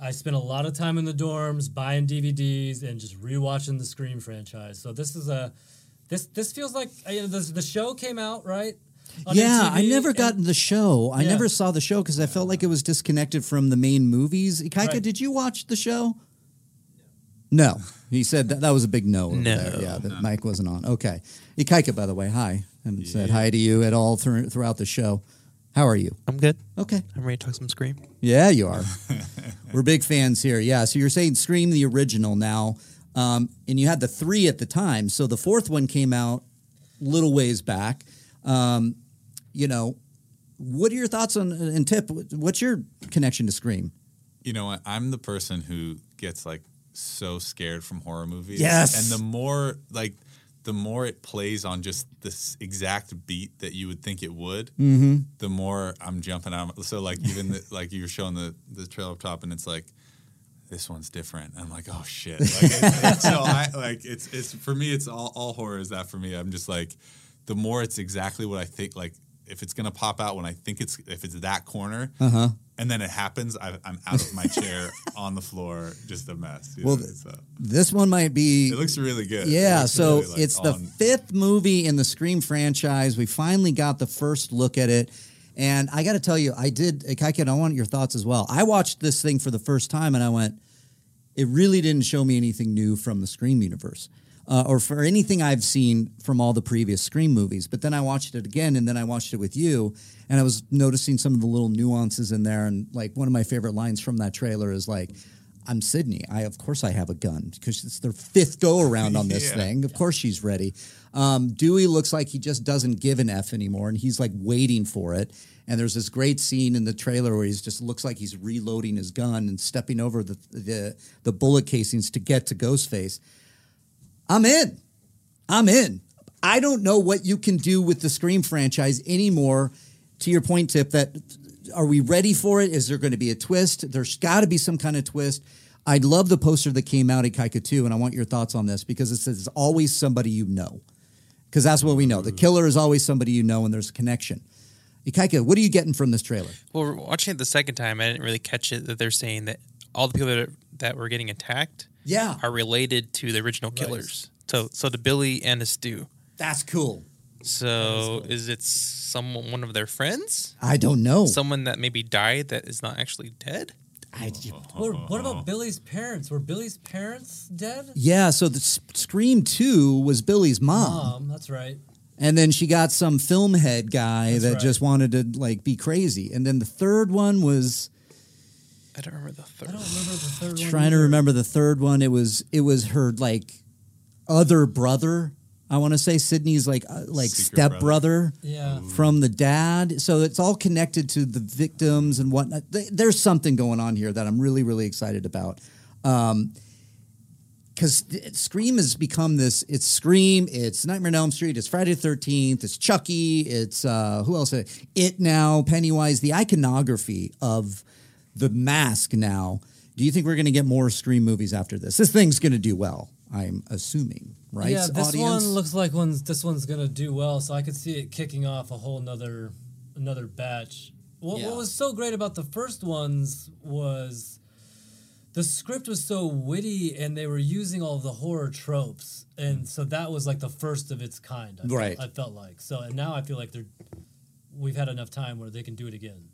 I spent a lot of time in the dorms buying DVDs and just rewatching the Scream franchise. So this is a this this feels like uh, you know, the the show came out right. on yeah, I MTV, never and- got the show. I Yeah. never saw the show because I felt like it was disconnected from the main movies. Ikaika, Right. did you watch the show? No. He said that, that was a big no. No. there. Yeah, the mic wasn't on. Okay. Ikaika, by the way, hi. Haven't said hi to you at all through, throughout the show. How are you? I'm good. Okay. I'm ready to talk some Scream. Yeah, you are. We're big fans here. Yeah. So you're saying Scream the original now, um, and you had the three at the time. So the fourth one came out little ways back. Um, you know, what are your thoughts on and Tip? What's your connection to Scream? You know what? I'm the person who gets like so scared from horror movies. Yes. And the more like the more it plays on just this exact beat that you would think it would, Mm-hmm. the more I'm jumping out. So like even the, like you were showing the the trailer up top, and it's like this one's different. I'm like, oh shit. Like, so I like it's it's for me. It's all all horror is that for me. I'm just like the more it's exactly what I think. Like if it's gonna pop out when I think it's if it's that corner, Uh-huh. and then it happens, I, I'm out of my chair on the floor, just a mess. you Well, know, so This one might be. it looks really good. Yeah, looks so really, like, it's the fifth movie in the Scream franchise. We finally got the first look at it. And I got to tell you, I did, Ikaika, I want your thoughts as well. I watched this thing for the first time and I went, it really didn't show me anything new from the Scream universe uh, or for anything I've seen from all the previous Scream movies. But then I watched it again and then I watched it with you and I was noticing some of the little nuances in there. And like one of my favorite lines from that trailer is like, I'm Sydney. I of course I have a gun because it's their fifth go around on this Yeah. thing. Of course she's ready. Um, Dewey looks like he just doesn't give an F anymore, and he's like waiting for it. And there's this great scene in the trailer where he just looks like he's reloading his gun and stepping over the the, the bullet casings to get to Ghostface. I'm in. I'm in. I don't know what you can do with the Scream franchise anymore. To your point, Tip, that are we ready for it? Is there going to be a twist? There's got to be some kind of twist. I love the poster that came out Ikaika 2, and I want your thoughts on this because it says it's always somebody you know. Because that's what we know. The mm-hmm. killer is always somebody you know, and there's a connection. Ikaika, what are you getting from this trailer? Well, watching it the second time, I didn't really catch it that they're saying that all the people that, are, that were getting attacked Yeah, are related to the original killers. So, so to Billy and to Stu. that's cool. So, is it someone, one of their friends? I don't know. Someone that maybe died that is not actually dead? I, What, what about Billy's parents? Were Billy's parents dead? yeah, so the Scream 2 was Billy's mom. Mom, that's right. And then she got some film head guy That's that right. just wanted to like be crazy. And then the third one was I don't remember the I third. don't remember the third one. trying to either. remember the third one. It was it was her like other brother. I want to say Sydney's like uh, like Secret step brother Yeah. from the dad. So it's all connected to the victims and whatnot. Th- There's something going on here that I'm really really excited about. Um, because Scream has become this. It's Scream. It's Nightmare on Elm Street. It's Friday the Thirteenth. It's Chucky. It's uh, who else? It now Pennywise. The iconography of the mask now. Do you think we're going to get more Scream movies after this? This thing's going to do well. I'm assuming, right? Yeah, this audience? one looks like one's this one's gonna do well, so I could see it kicking off a whole nother another batch. What, Yeah. what was so great about the first ones was the script was so witty and they were using all the horror tropes, and so that was like the first of its kind. I felt- Right. I felt like so, and now I feel like they're we've had enough time where they can do it again.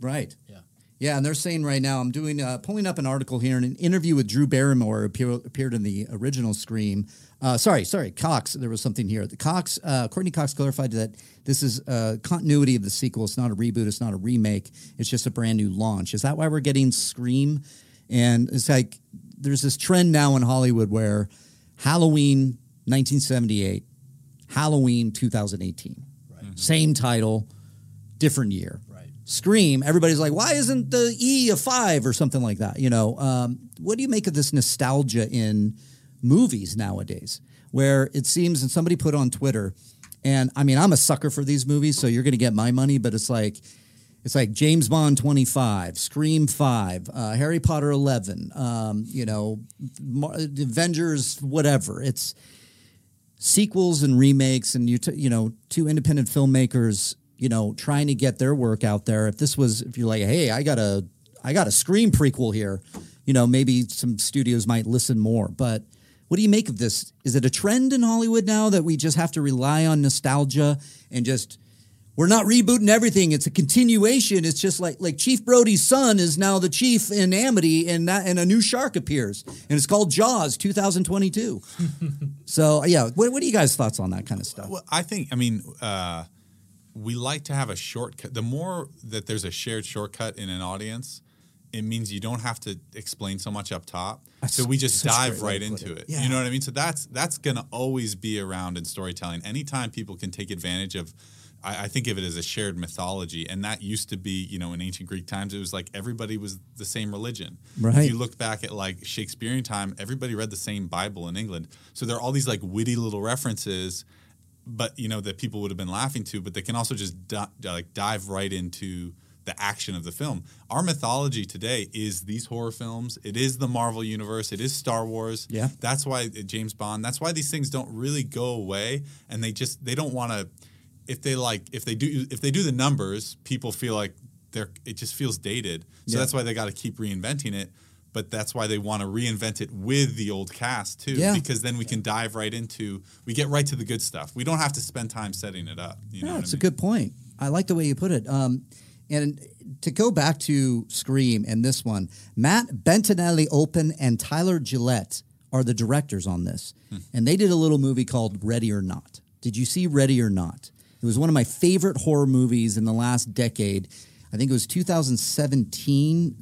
Right. Yeah. Yeah, and they're saying right now, I'm doing uh, pulling up an article here, and an interview with Drew Barrymore appear, appeared in the original Scream. Uh, sorry, sorry, Cox. There was something here. The Cox, uh, Courteney Cox clarified that this is uh, continuity of the sequel. It's not a reboot. It's not a remake. It's just a brand new launch. Is that why we're getting Scream? And it's like there's this trend now in Hollywood where Halloween 1978, Halloween 2018, Right. same title, different year. Scream, everybody's like, why isn't the E a five or something like that? You know, um, what do you make of this nostalgia in movies nowadays, where it seems, and somebody put on Twitter, and I mean, I'm a sucker for these movies, so you're going to get my money, but it's like, it's like James Bond 25, Scream 5, uh, Harry Potter 11, um, you know, Mar- Avengers, whatever. It's sequels and remakes, and you, t- you know, two independent filmmakers, you know, trying to get their work out there. If this was, if you're like, hey, I got a, I got a Scream prequel here, you know, maybe some studios might listen more. But what do you make of this? Is it a trend in Hollywood now that we just have to rely on nostalgia and just we're not rebooting everything. It's a continuation. It's just like like Chief Brody's son is now the chief in Amity, and that and a new shark appears, and it's called Jaws 2022. so yeah, what, what are you guys' thoughts on that kind of stuff? Well, I think, I mean, uh, we like to have a shortcut. The more that there's a shared shortcut in an audience, it means you don't have to explain so much up top. That's so we just dive right into it. it. Yeah. You know what I mean? So that's that's gonna always be around in storytelling. Anytime people can take advantage of I, I think of it as a shared mythology, and that used to be, you know, in ancient Greek times, it was like everybody was the same religion. Right. If you look back at like Shakespearean time, everybody read the same Bible in England. So there are all these like witty little references but you know that people would have been laughing to, but they can also just di- like dive right into the action of the film. Our mythology today is these horror films. It is the Marvel universe. It is Star Wars. Yeah. that's why uh, James Bond. That's why these things don't really go away, and they just they don't want to. If they like, if they do, if they do the numbers, people feel like they're. It just feels dated. So Yeah. that's why they got to keep reinventing it. But that's why they want to reinvent it with the old cast too, Yeah. because then we can dive right into. We get right to the good stuff. We don't have to spend time setting it up. You Yeah, it's I a mean? good point. I like the way you put it. Um, and to go back to Scream and this one, Matt Bettinelli-Olpin and Tyler Gillett are the directors on this. And they did a little movie called Ready or Not. Did you see Ready or Not? It was one of my favorite horror movies in the last decade. I think it was 2017.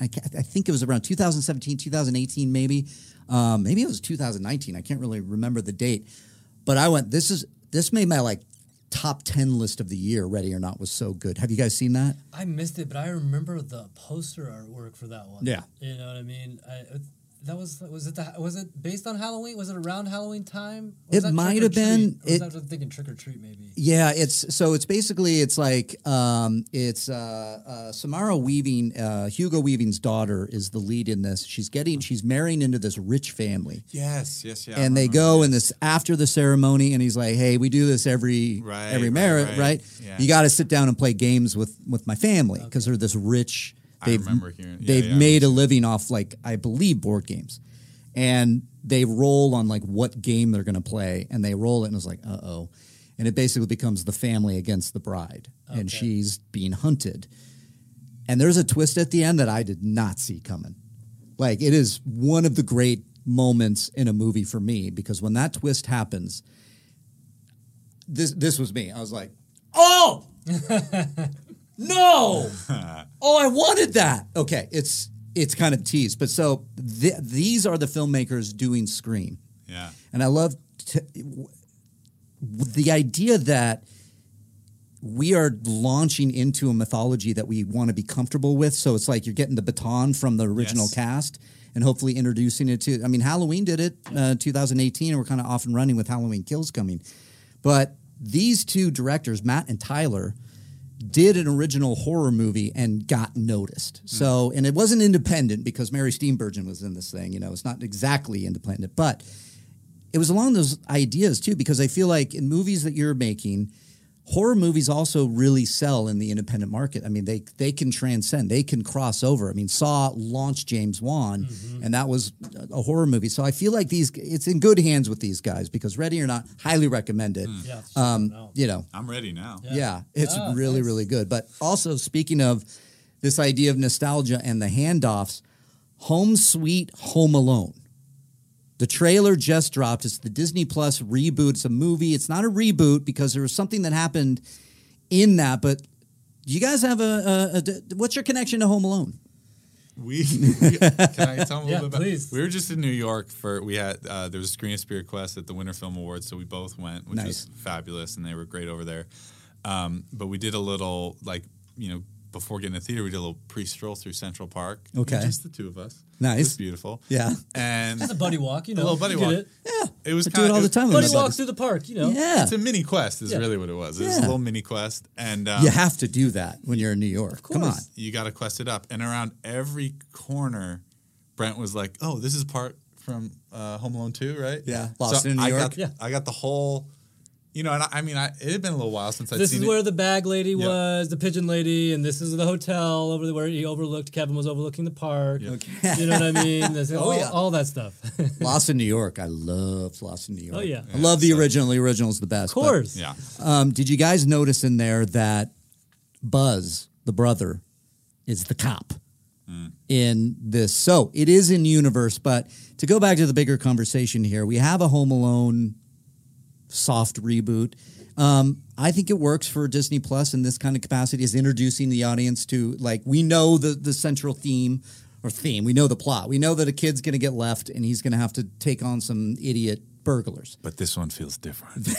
I, I think it was around 2017, 2018, maybe. Um, maybe it was 2019. I can't really remember the date. But I went, this is this made my like top 10 list of the year, Ready or Not was so good. Have you guys seen that? I missed it, but I remember the poster artwork for that one. Yeah. you know what I mean. I, that was was it the, was it based on Halloween? Was it around Halloween time? Or was It that might have been. Treat? Was It- that- I was thinking trick or treat maybe. Yeah, it's so it's basically it's like um, it's uh, uh, Samara Weaving, uh, Hugo Weaving's daughter is the lead in this. She's getting she's marrying into this rich family. Yes, yes, yeah. And they go that. and this after the ceremony and he's like hey we do this every Right, every right, merit right. right, Yeah. you got to sit down and play games with with my family because they're this rich I they've remember hearing- yeah, they've yeah, made a living off like i believe board games. And they roll on like what game they're going to play and they roll it and it's like uh-oh. And it basically becomes the family against the bride and she's being hunted. And there's a twist at the end that i did not see coming. Like it is one of the great moments in a movie for me because when that twist happens, this this was me. I was like, "Oh, no! oh, I wanted that." Okay, it's it's kind of teased, but so th- these are the filmmakers doing Scream, Yeah. and I love t- w- the idea that we are launching into a mythology that we want to be comfortable with. So it's like you're getting the baton from the original Yes. cast and hopefully introducing it to. I mean, Halloween did it, uh, 2018, and we're kind of off and running with Halloween Kills coming. But these two directors, Matt and Tyler, did an original horror movie and got noticed. Hmm. So, and it wasn't independent because Mary Steenburgen was in this thing. You know, it's not exactly independent, but it was along those ideas too because I feel like in movies that you're making, horror movies also really sell in the independent market. I mean, they they can transcend, they can cross over. I mean, Saw launched James Wan, and that was a horror movie. So I feel like these it's in good hands with these guys because Ready or Not, highly recommend it. Yeah, Um, no. you know, I'm ready now. Yeah. yeah, it's Ah, really, nice. really good. But also, speaking of this idea of nostalgia and the handoffs, Home Sweet Home Alone. The trailer just dropped. It's the Disney Plus reboot. It's a movie. It's not a reboot because there was something that happened in that. But do you guys have a, a, a what's your connection to Home Alone? We, we- can I tell them a Yeah, little bit about? please. We were just in New York for we had uh, there was a screen of Spirit Quest at the Winter Film Awards, so we both went, which Nice. was fabulous, and they were great over there. Um, but we did a little like you know before getting to the theater, we did a little pre-stroll through Central Park. Okay. just the two of us. Nice. it was beautiful. Yeah. and It's a buddy walk, you know. A little buddy walk. It. it was I do it all the time. Buddy walk through the park, you know. Yeah. It's a mini quest, is Yeah. really what it was. It was Yeah. a little mini quest, and um, You have to do that when you're in New York. Come on. you got to quest it up. And around every corner, Brent was like, "Oh, this is part from uh, Home Alone 2, right?" Yeah. Lost in New I York. Got, Yeah. I got the whole. You know, and I, I mean, I, it had been a little while since I'd This seen is it. where the bag lady Yeah. was, the pigeon lady, and this is the hotel over there where he overlooked. Kevin was overlooking the park. okay You know what I mean? This- all, yeah. all that stuff. of Lost in New York. I love Lost in New York. Oh, yeah. I love the so- original. The original is the best. Of course. yeah, um, did you guys notice in there that Buzz, the brother, is the cop in this? So it is in universe, but to go back to the bigger conversation here, we have a Home Alone soft reboot. Um, I think it works for Disney Plus in this kind of capacity is introducing the audience to like we know the the central theme or theme. We know the plot. We know that a kid's going to get left and he's going to have to take on some idiot burglars. but this one feels different.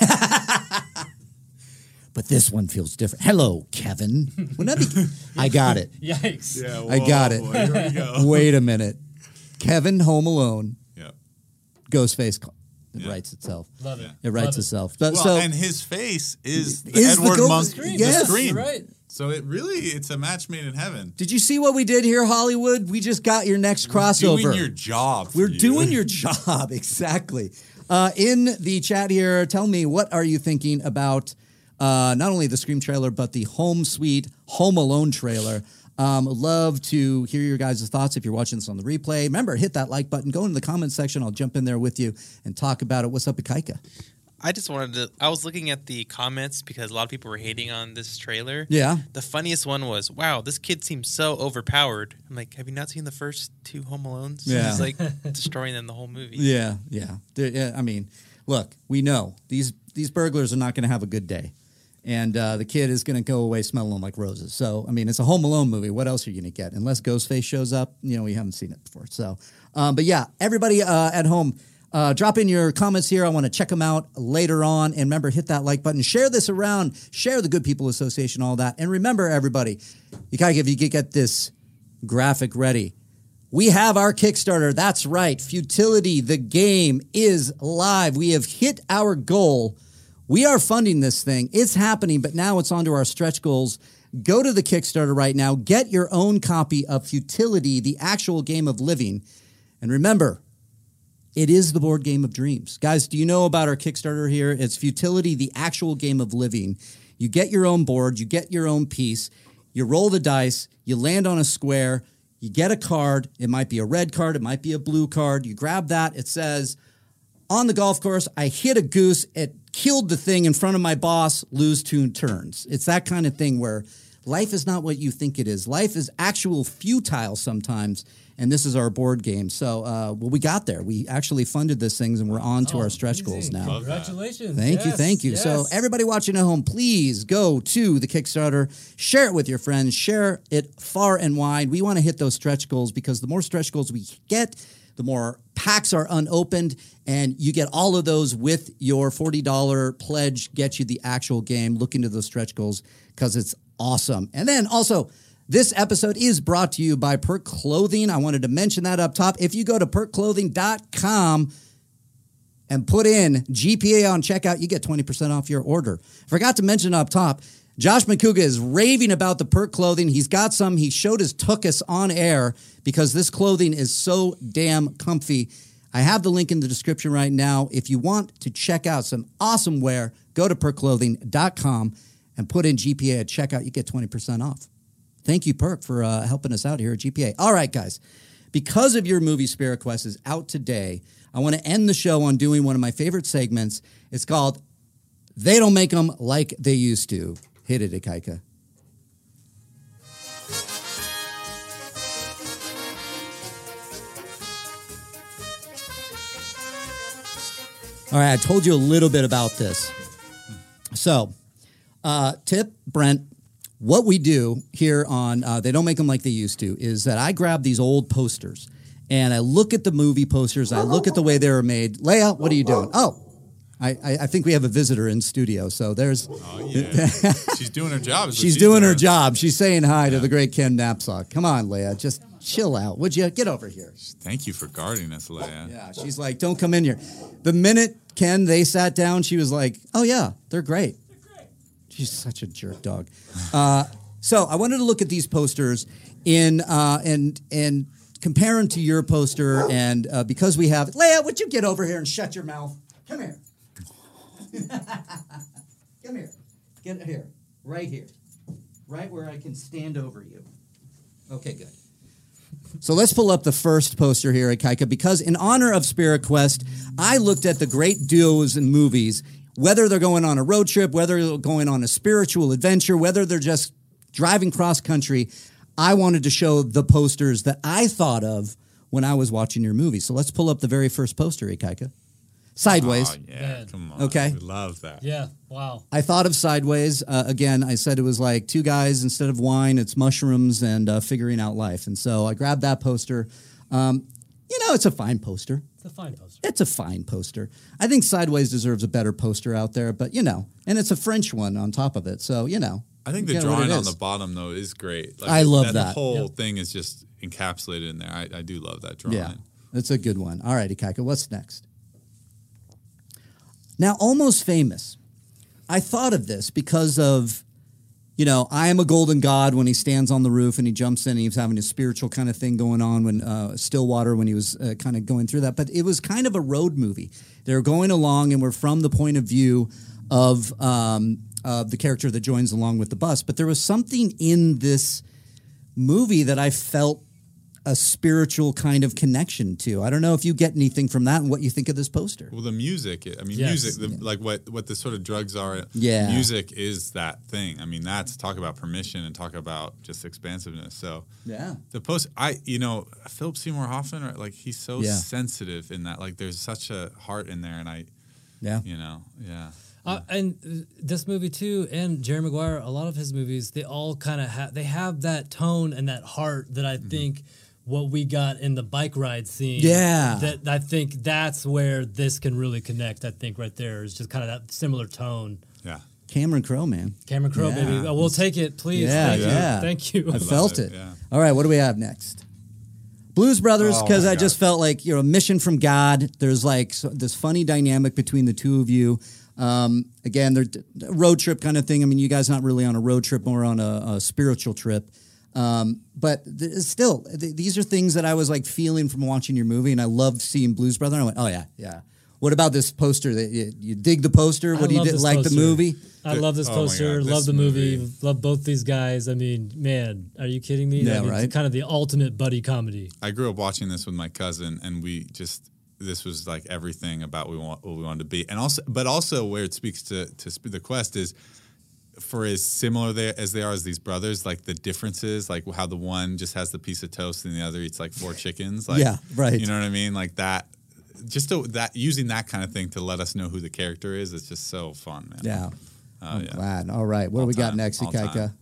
But this one feels different. Hello, Kevin. Wouldn't that be? I got it. Yikes. yeah, I got it. boy, here we go. Wait a minute. Kevin Home Alone, yeah. Ghostface. It Yeah. writes itself. Love it. It writes Love itself. But Well, so and his face is Is the Edward ghost- Munch, Scream. Yes. the scream. Right. So it really, it's a match made in heaven. did you see what we did here, Hollywood? We just got your next crossover. Doing your job. for We're you. doing your job exactly. Uh, in the chat here, tell me what are you thinking about uh, not only the Scream trailer but the Home Sweet Home Alone trailer. Um, love to hear your guys' thoughts if you're watching this on the replay. Remember, hit that like button. Go into the comment section. I'll jump in there with you and talk about it. What's up, Ikaika? I just wanted to. I was looking at the comments because a lot of people were hating on this trailer. Yeah. The funniest one was, "Wow, this kid seems so overpowered." I'm like, "Have you not seen the first two Home Alones?" Yeah. He's like destroying them the whole movie. Yeah, yeah. There- yeah, I mean, look, we know these these burglars are not going to have a good day, and uh, the kid is going to go away smelling like roses. So, I mean, it's a Home Alone movie. What else are you going to get? Unless Ghostface shows up, you know, we haven't seen it before. So, um, but yeah, everybody uh, at home. Uh, drop in your comments here. I want to check them out later on. And remember, hit that like button. Share this around. Share the Good People Association, all that. And remember, everybody, you gotta if you get this graphic ready. We have our Kickstarter. That's right. Futility, the game is live. We have hit our goal. We are funding this thing. It's happening, but now it's onto our stretch goals. Go to the Kickstarter right now. Get your own copy of Futility, the actual game of living. And remember, it is the board game of dreams. Guys, do you know about our Kickstarter here? It's Futility, the actual game of living. You get your own board, you get your own piece, you roll the dice, you land on a square, you get a card. It might be a red card, it might be a blue card. You grab that, it says, on the golf course, I hit a goose, it killed the thing in front of my boss, lose two turns. It's that kind of thing where life is not what you think it is. Life is actual futile sometimes, and this is our board game. So, uh, well, we got there. We actually funded this things, and we're on to Oh, our stretch amazing. goals now. Congratulations. Thank you, thank you. So, everybody watching at home, please go to the Kickstarter, share it with your friends, share it far and wide. We want to hit those stretch goals because the more stretch goals we get, the more packs are unopened, and you get all of those with your $40 pledge, get you the actual game. Look into those stretch goals because it's awesome. And then also, this episode is brought to you by Perk Clothing. I wanted to mention that up top. If you go to perkclothing.com, and put in GPA on checkout, you get 20% off your order. Forgot to mention up top, Josh McCouga is raving about the perk clothing. He's got some. He showed his tuchus on air because this clothing is so damn comfy. I have the link in the description right now. If you want to check out some awesome wear, go to perkclothing.com and put in GPA at checkout. You get 20% off. Thank you, Perk, for uh, helping us out here at GPA. All right, guys. Because of your movie Spirit Quest is out today, I want to end the show on doing one of my favorite segments. It's called They Don't Make Them Like They Used to. Hit it, Ikaika. All right, I told you a little bit about this. So, uh, tip, Brent, what we do here on uh, They Don't Make Them Like They Used to is that I grab these old posters and I look at the movie posters, I look at the way they were made. Leia, what are you doing? Oh, I, I, think we have a visitor in studio. So there's Oh yeah, she's doing her job. she's doing her job. She's saying hi to the great Ken Napzok. Come on, Leah, just chill out, would you? Get over here. Thank you for guarding us, Leia. Yeah, she's like, don't come in here. The minute Ken they sat down, she was like, oh yeah, they're great. They're great. She's such a jerk dog. Uh, so I wanted to look at these posters in uh, and and compare them to your poster. And uh, because we have Leia, would you get over here and shut your mouth? Come here. Come here. Get here. Right here. Right where I can stand over you. Okay, good. So let's pull up the first poster here Ikaika because, in honor of Spirit Quest, I looked at the great duos in movies, whether they're going on a road trip, whether they're going on a spiritual adventure, whether they're just driving cross country. I wanted to show the posters that I thought of when I was watching your movie. So let's pull up the very first poster, Ikaika. Sideways. Oh yeah, Man. come on. Okay. we love that. Yeah. Wow. I thought of Sideways. Uh, again, I said it was like two guys instead of wine, it's mushrooms and uh, figuring out life. And so I grabbed that poster. Um, you know, it's a fine poster. It's a fine poster. It's a fine poster. I think Sideways deserves a better poster out there, but you know, and it's a French one on top of it. So, you know. I think you the drawing on the bottom though is great. I love that. whole Yep. thing is just encapsulated in there. I, I do love that drawing. Yeah, that's a good one. All righty, Ikaika, what's next? Now, almost famous. I thought of this because of, you know, I am a golden god when he stands on the roof and he jumps in and he's having a spiritual kind of thing going on when uh, Stillwater when he was uh, kind of going through that. But it was kind of a road movie. They're going along and we're from the point of view of um, uh, the character that joins along with the bus. But there was something in this movie that I felt a spiritual kind of connection to. I don't know if you get anything from that and what you think of this poster. Well, the music. I mean, Yes. music. The, Like what what the sort of drugs are. Yeah. Music is that thing. I mean, that's talk about permission and talk about just expansiveness. So Yeah. the post. I you know Philip Seymour Hoffman. Like he's so Yeah. sensitive in that. Like there's such a heart in there, and I Yeah. you know yeah. Uh, and this movie too, and Jerry Maguire, a lot of his movies, they all kind of have they have that tone and that heart that I think what we got in the bike ride scene. Yeah. that I think that's where this can really connect. I think right there is just kind of that similar tone. Yeah. Cameron Crowe, man. Cameron Crowe, Yeah. baby, oh, we'll take it, please. Yeah, Thank yeah. you. Thank you. I love felt it, it. yeah. All right, what do we have next? Blues Brothers, Oh, because my I just felt like you're a mission from God. There's like so, this funny dynamic between the two of you. Um, again, they're d- a road trip kind of thing. I mean, you guys not really on a road trip, more on a, a spiritual trip. Um, but th- still, th- these are things that I was like feeling from watching your movie, and I loved seeing Blues Brother. And I went, oh yeah, yeah. What about this poster? That you, you dig the poster? I What do you did, this like the movie? I love this Oh my God, poster. this love the movie. movie. Love both these guys. I mean, man, are you kidding me? Yeah, I mean, right. It's kind of the ultimate buddy comedy. I grew up watching this with my cousin, and we just this was like everything about we want what we wanted to be, and also, but also where it speaks to to sp- the quest is for as similar they as they are as these brothers, like the differences, like how the one just has the piece of toast and the other eats like four chickens, like Yeah, right. You know what I mean? Like that. Just to, that using that kind of thing to let us know who the character is, it's just so fun, man. Yeah. Oh, I'm yeah. glad. All right. What All do we got time, neast, all Ikaika?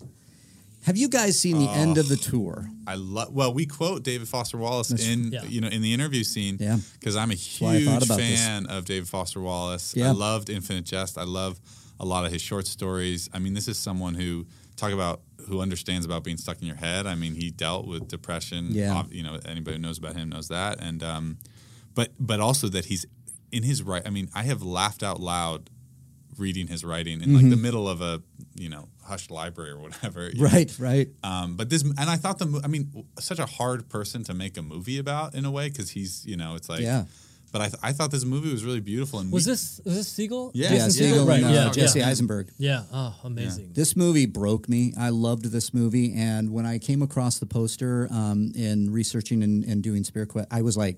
Have you guys seen the end of the tour? I love. Well, we quote David Foster Wallace That's- in Yeah. you know in the interview scene. Yeah. because I'm a why I thought huge about this. fan of David Foster Wallace. Yeah. I loved Infinite Jest. I love a lot of his short stories. I mean, this is someone who talk about who understands about being stuck in your head. I mean, he dealt with depression. Yeah. You know, anybody who knows about him knows that. And um, but but also that he's in his right. I mean, I have laughed out loud reading his writing in Mm-hmm. like the middle of a you know hushed library or whatever. you know. Right, right. Um, but this, and I thought the, I mean, such a hard person to make a movie about in a way because he's, you know, it's like, Yeah. But I, th- I thought this movie was really beautiful. And Was we- this was this Segel? Yeah, Yeah, Jason Segel right? and uh, yeah, Jesse yeah. Eisenberg. Yeah. Oh, amazing. This movie broke me. I loved this movie, and when I came across the poster um, in researching and, and doing Spirit Quest, I was like,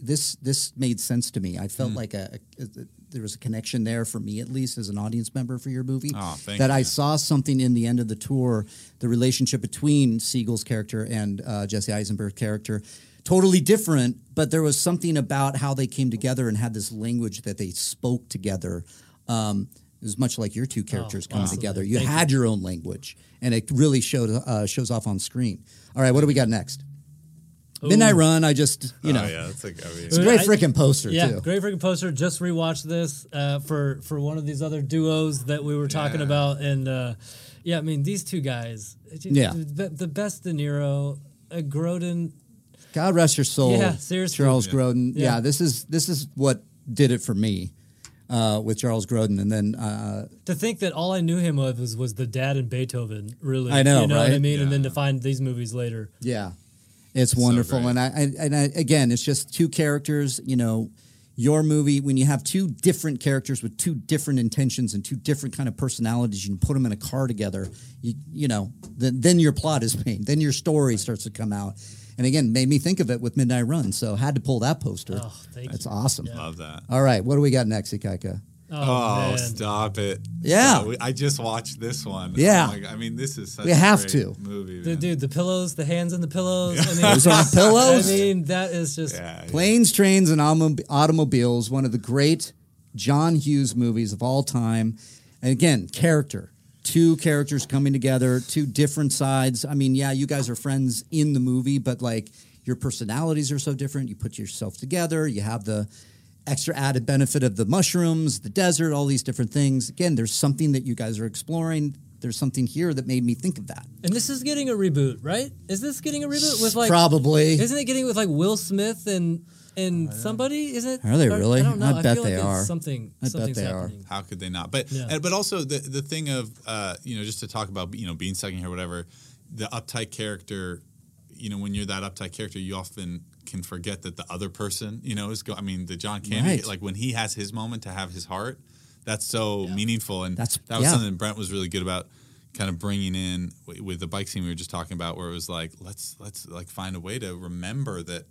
"This this made sense to me." I felt Hmm. like a, a, a- there was a connection there for me, at least as an audience member for your movie. Oh, thank that I saw something in the end of the tour, the relationship between Segel's character and uh, Jesse Eisenberg's character. Totally different, but there was something about how they came together and had this language that they spoke together. Um, it was much like your two characters coming absolutely. together. You Thank had your own language, and it really showed uh, shows off on screen. All right, what do we got next? Midnight Run. I just you know, oh yeah, that's like I mean, it's a great freaking poster Yeah, too. great freaking poster. Just rewatched this uh, for for one of these other duos that we were talking Yeah. about, and uh, yeah, I mean these two guys. Yeah. the, the best De Niro, uh, Grodin. God rest your soul. Yeah, seriously. Charles Yeah. Grodin. Yeah. Yeah. this is this is what did it for me uh, with Charles Grodin, and then uh, To think that all I knew him of was was the dad in Beethoven. Really, I know, you know what I right? mean. And then to find these movies later. Yeah, it's wonderful, great. and I, I and I, again, it's just two characters. You know, your movie when you have two different characters with two different intentions and two different kind of personalities, you can put them in a car together. You you know, then then your plot is made, then your story starts to come out. And again, made me think of it with Midnight Run, so had to pull that poster. Oh, thank That's you. awesome. love that. All right, what do we got next, Ikaika? Oh, Oh, stop it! Yeah. So we- I just watched this one. Oh yeah. Oh my God, I mean, this is such We a have great to. movie. The, dude, the pillows, the hands in the pillows. I mean, Those are pillows. I mean, that is just. Yeah, yeah. Planes, Trains, and Autom- Automobiles, one of the great John Hughes movies of all time. And again, character. Two characters coming together, two different sides. I mean, yeah, you guys are friends in the movie, but like your personalities are so different. You put yourself together, you have the extra added benefit of the mushrooms, the desert, all these different things. Again, there's something that you guys are exploring. There's something here that made me think of that. And this is getting a reboot, right? Is this getting a reboot with like? Probably. Isn't it getting with like Will Smith and and somebody? Is it? Are they or- really? I don't know. I bet feel like they it's are. Something. I bet something's they are. How could they not? But Yeah. and, but also the the thing of uh, you know just to talk about you know being stuck in here whatever the uptight character you know when you're that uptight character you often can forget that the other person you know is go I mean the John Candy Right. like when he has his moment to have his heart that's so meaningful and That's- that was yeah. something Brent was really good about kind of bringing in with the bike scene we were just talking about where it was like let's let's like find a way to remember that uh,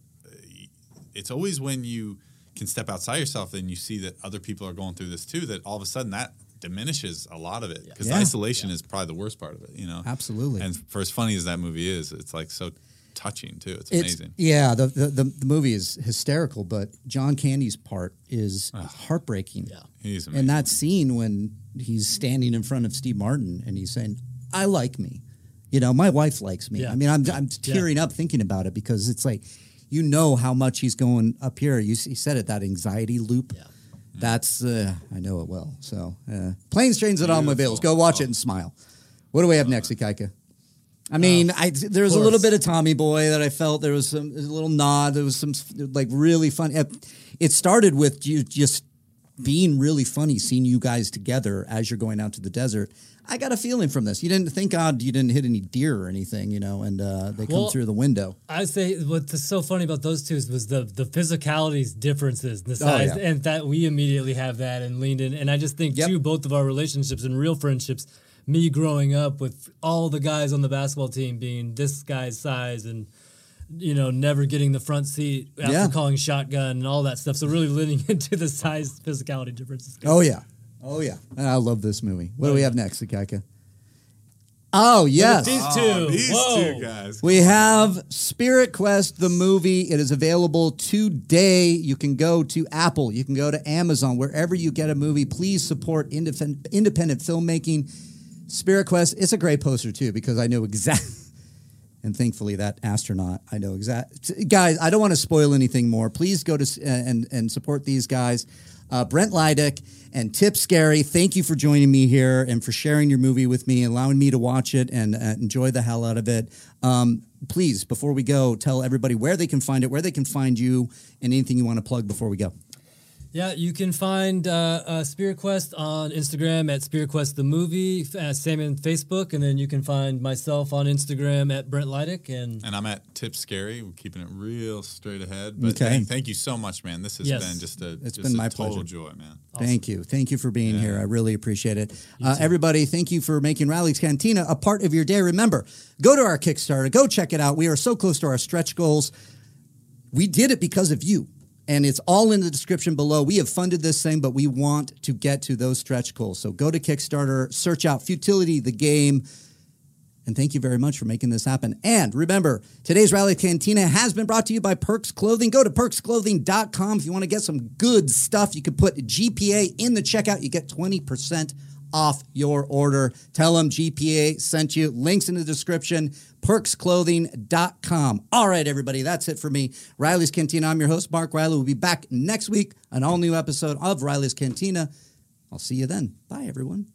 it's always when you can step outside yourself and you see that other people are going through this too that all of a sudden that diminishes a lot of it because Yeah. isolation is probably the worst part of it you know Absolutely. and for as funny as that movie is it's like so touching too it's It's, amazing yeah, the, the, the, the movie is hysterical, but John Candy's part is heartbreaking. Yeah. he's amazing And that scene when he's standing in front of Steve Martin and he's saying, I like me. You know, my wife likes me. Yeah. I mean, I'm, I'm tearing up thinking about it because it's like, you know how much he's going up here. You, he said it, that anxiety loop. Yeah. That's, uh, I know it well. So, uh, Planes, Trains, and. Automobiles. Go watch it and smile. What do we have next, Ikaika? I mean, I there was a little bit of Tommy Boy that I felt there was some a little nod. There was some like really fun. It started with you just being really funny, seeing you guys together as you're going out to the desert. I got a feeling from this. You didn't thank God you didn't hit any deer or anything, you know, and uh, they come Well, through the window. I say what's so funny about those two is was the the physicalities differences, the Oh, size, yeah. and that we immediately have that and leaned in. And I just think Yep. too, both of our relationships and real friendships, me growing up with all the guys on the basketball team being this guy's size and you know never getting the front seat after Yeah. calling shotgun and all that stuff. So really leaning into the size physicality differences. Oh yeah, oh yeah. I love this movie. What do we yeah. have next, Ikaika? Oh yes, These two, Oh, these whoa. two guys We have Spirit Quest, the movie. It is available today. You can go to Apple, you can go to Amazon, wherever you get a movie. Please support independent, independent filmmaking. Spirit Quest, it's a great poster too, because I know exactly. And thankfully, that astronaut, I know exact. Guys, I don't want to spoil anything more. Please go to uh, and and support these guys, uh, Brent Lydic and Tip Scarry. Thank you for joining me here and for sharing your movie with me, allowing me to watch it and uh, enjoy the hell out of it. Um, please, before we go, tell everybody where they can find it, where they can find you, and anything you want to plug before we go. Yeah, you can find uh, uh, Spirit Quest on Instagram at Spirit Quest the movie, uh, same in Facebook, and then you can find myself on Instagram at Brent Lydic. And and I'm at Tip Scarry we're keeping it real straight ahead but Okay. thank, thank you so much man this has Yes. been just a It's just been a my total pleasure. joy man Thank you. Thank you for being here. I really appreciate it. Uh, everybody, thank you for making Reilly's Cantina a part of your day. Remember, go to our Kickstarter, go check it out. We are so close to our stretch goals. We did it because of you. And it's all in the description below. We have funded this thing, but we want to get to those stretch goals. So go to Kickstarter, search out Futility, the game. And thank you very much for making this happen. And remember, today's Reilly Cantina has been brought to you by Perks Clothing. Go to perksclothing.com if you want to get some good stuff. You can put GPA in the checkout. You get 20% off your order. Tell them GPA sent you. Links in the description. Perksclothing.com. All right, everybody, that's it for me. Reilly's Cantina. I'm your host, Mark Reilly. We'll be back next week, an all new episode of Reilly's Cantina. I'll see you then. Bye, everyone.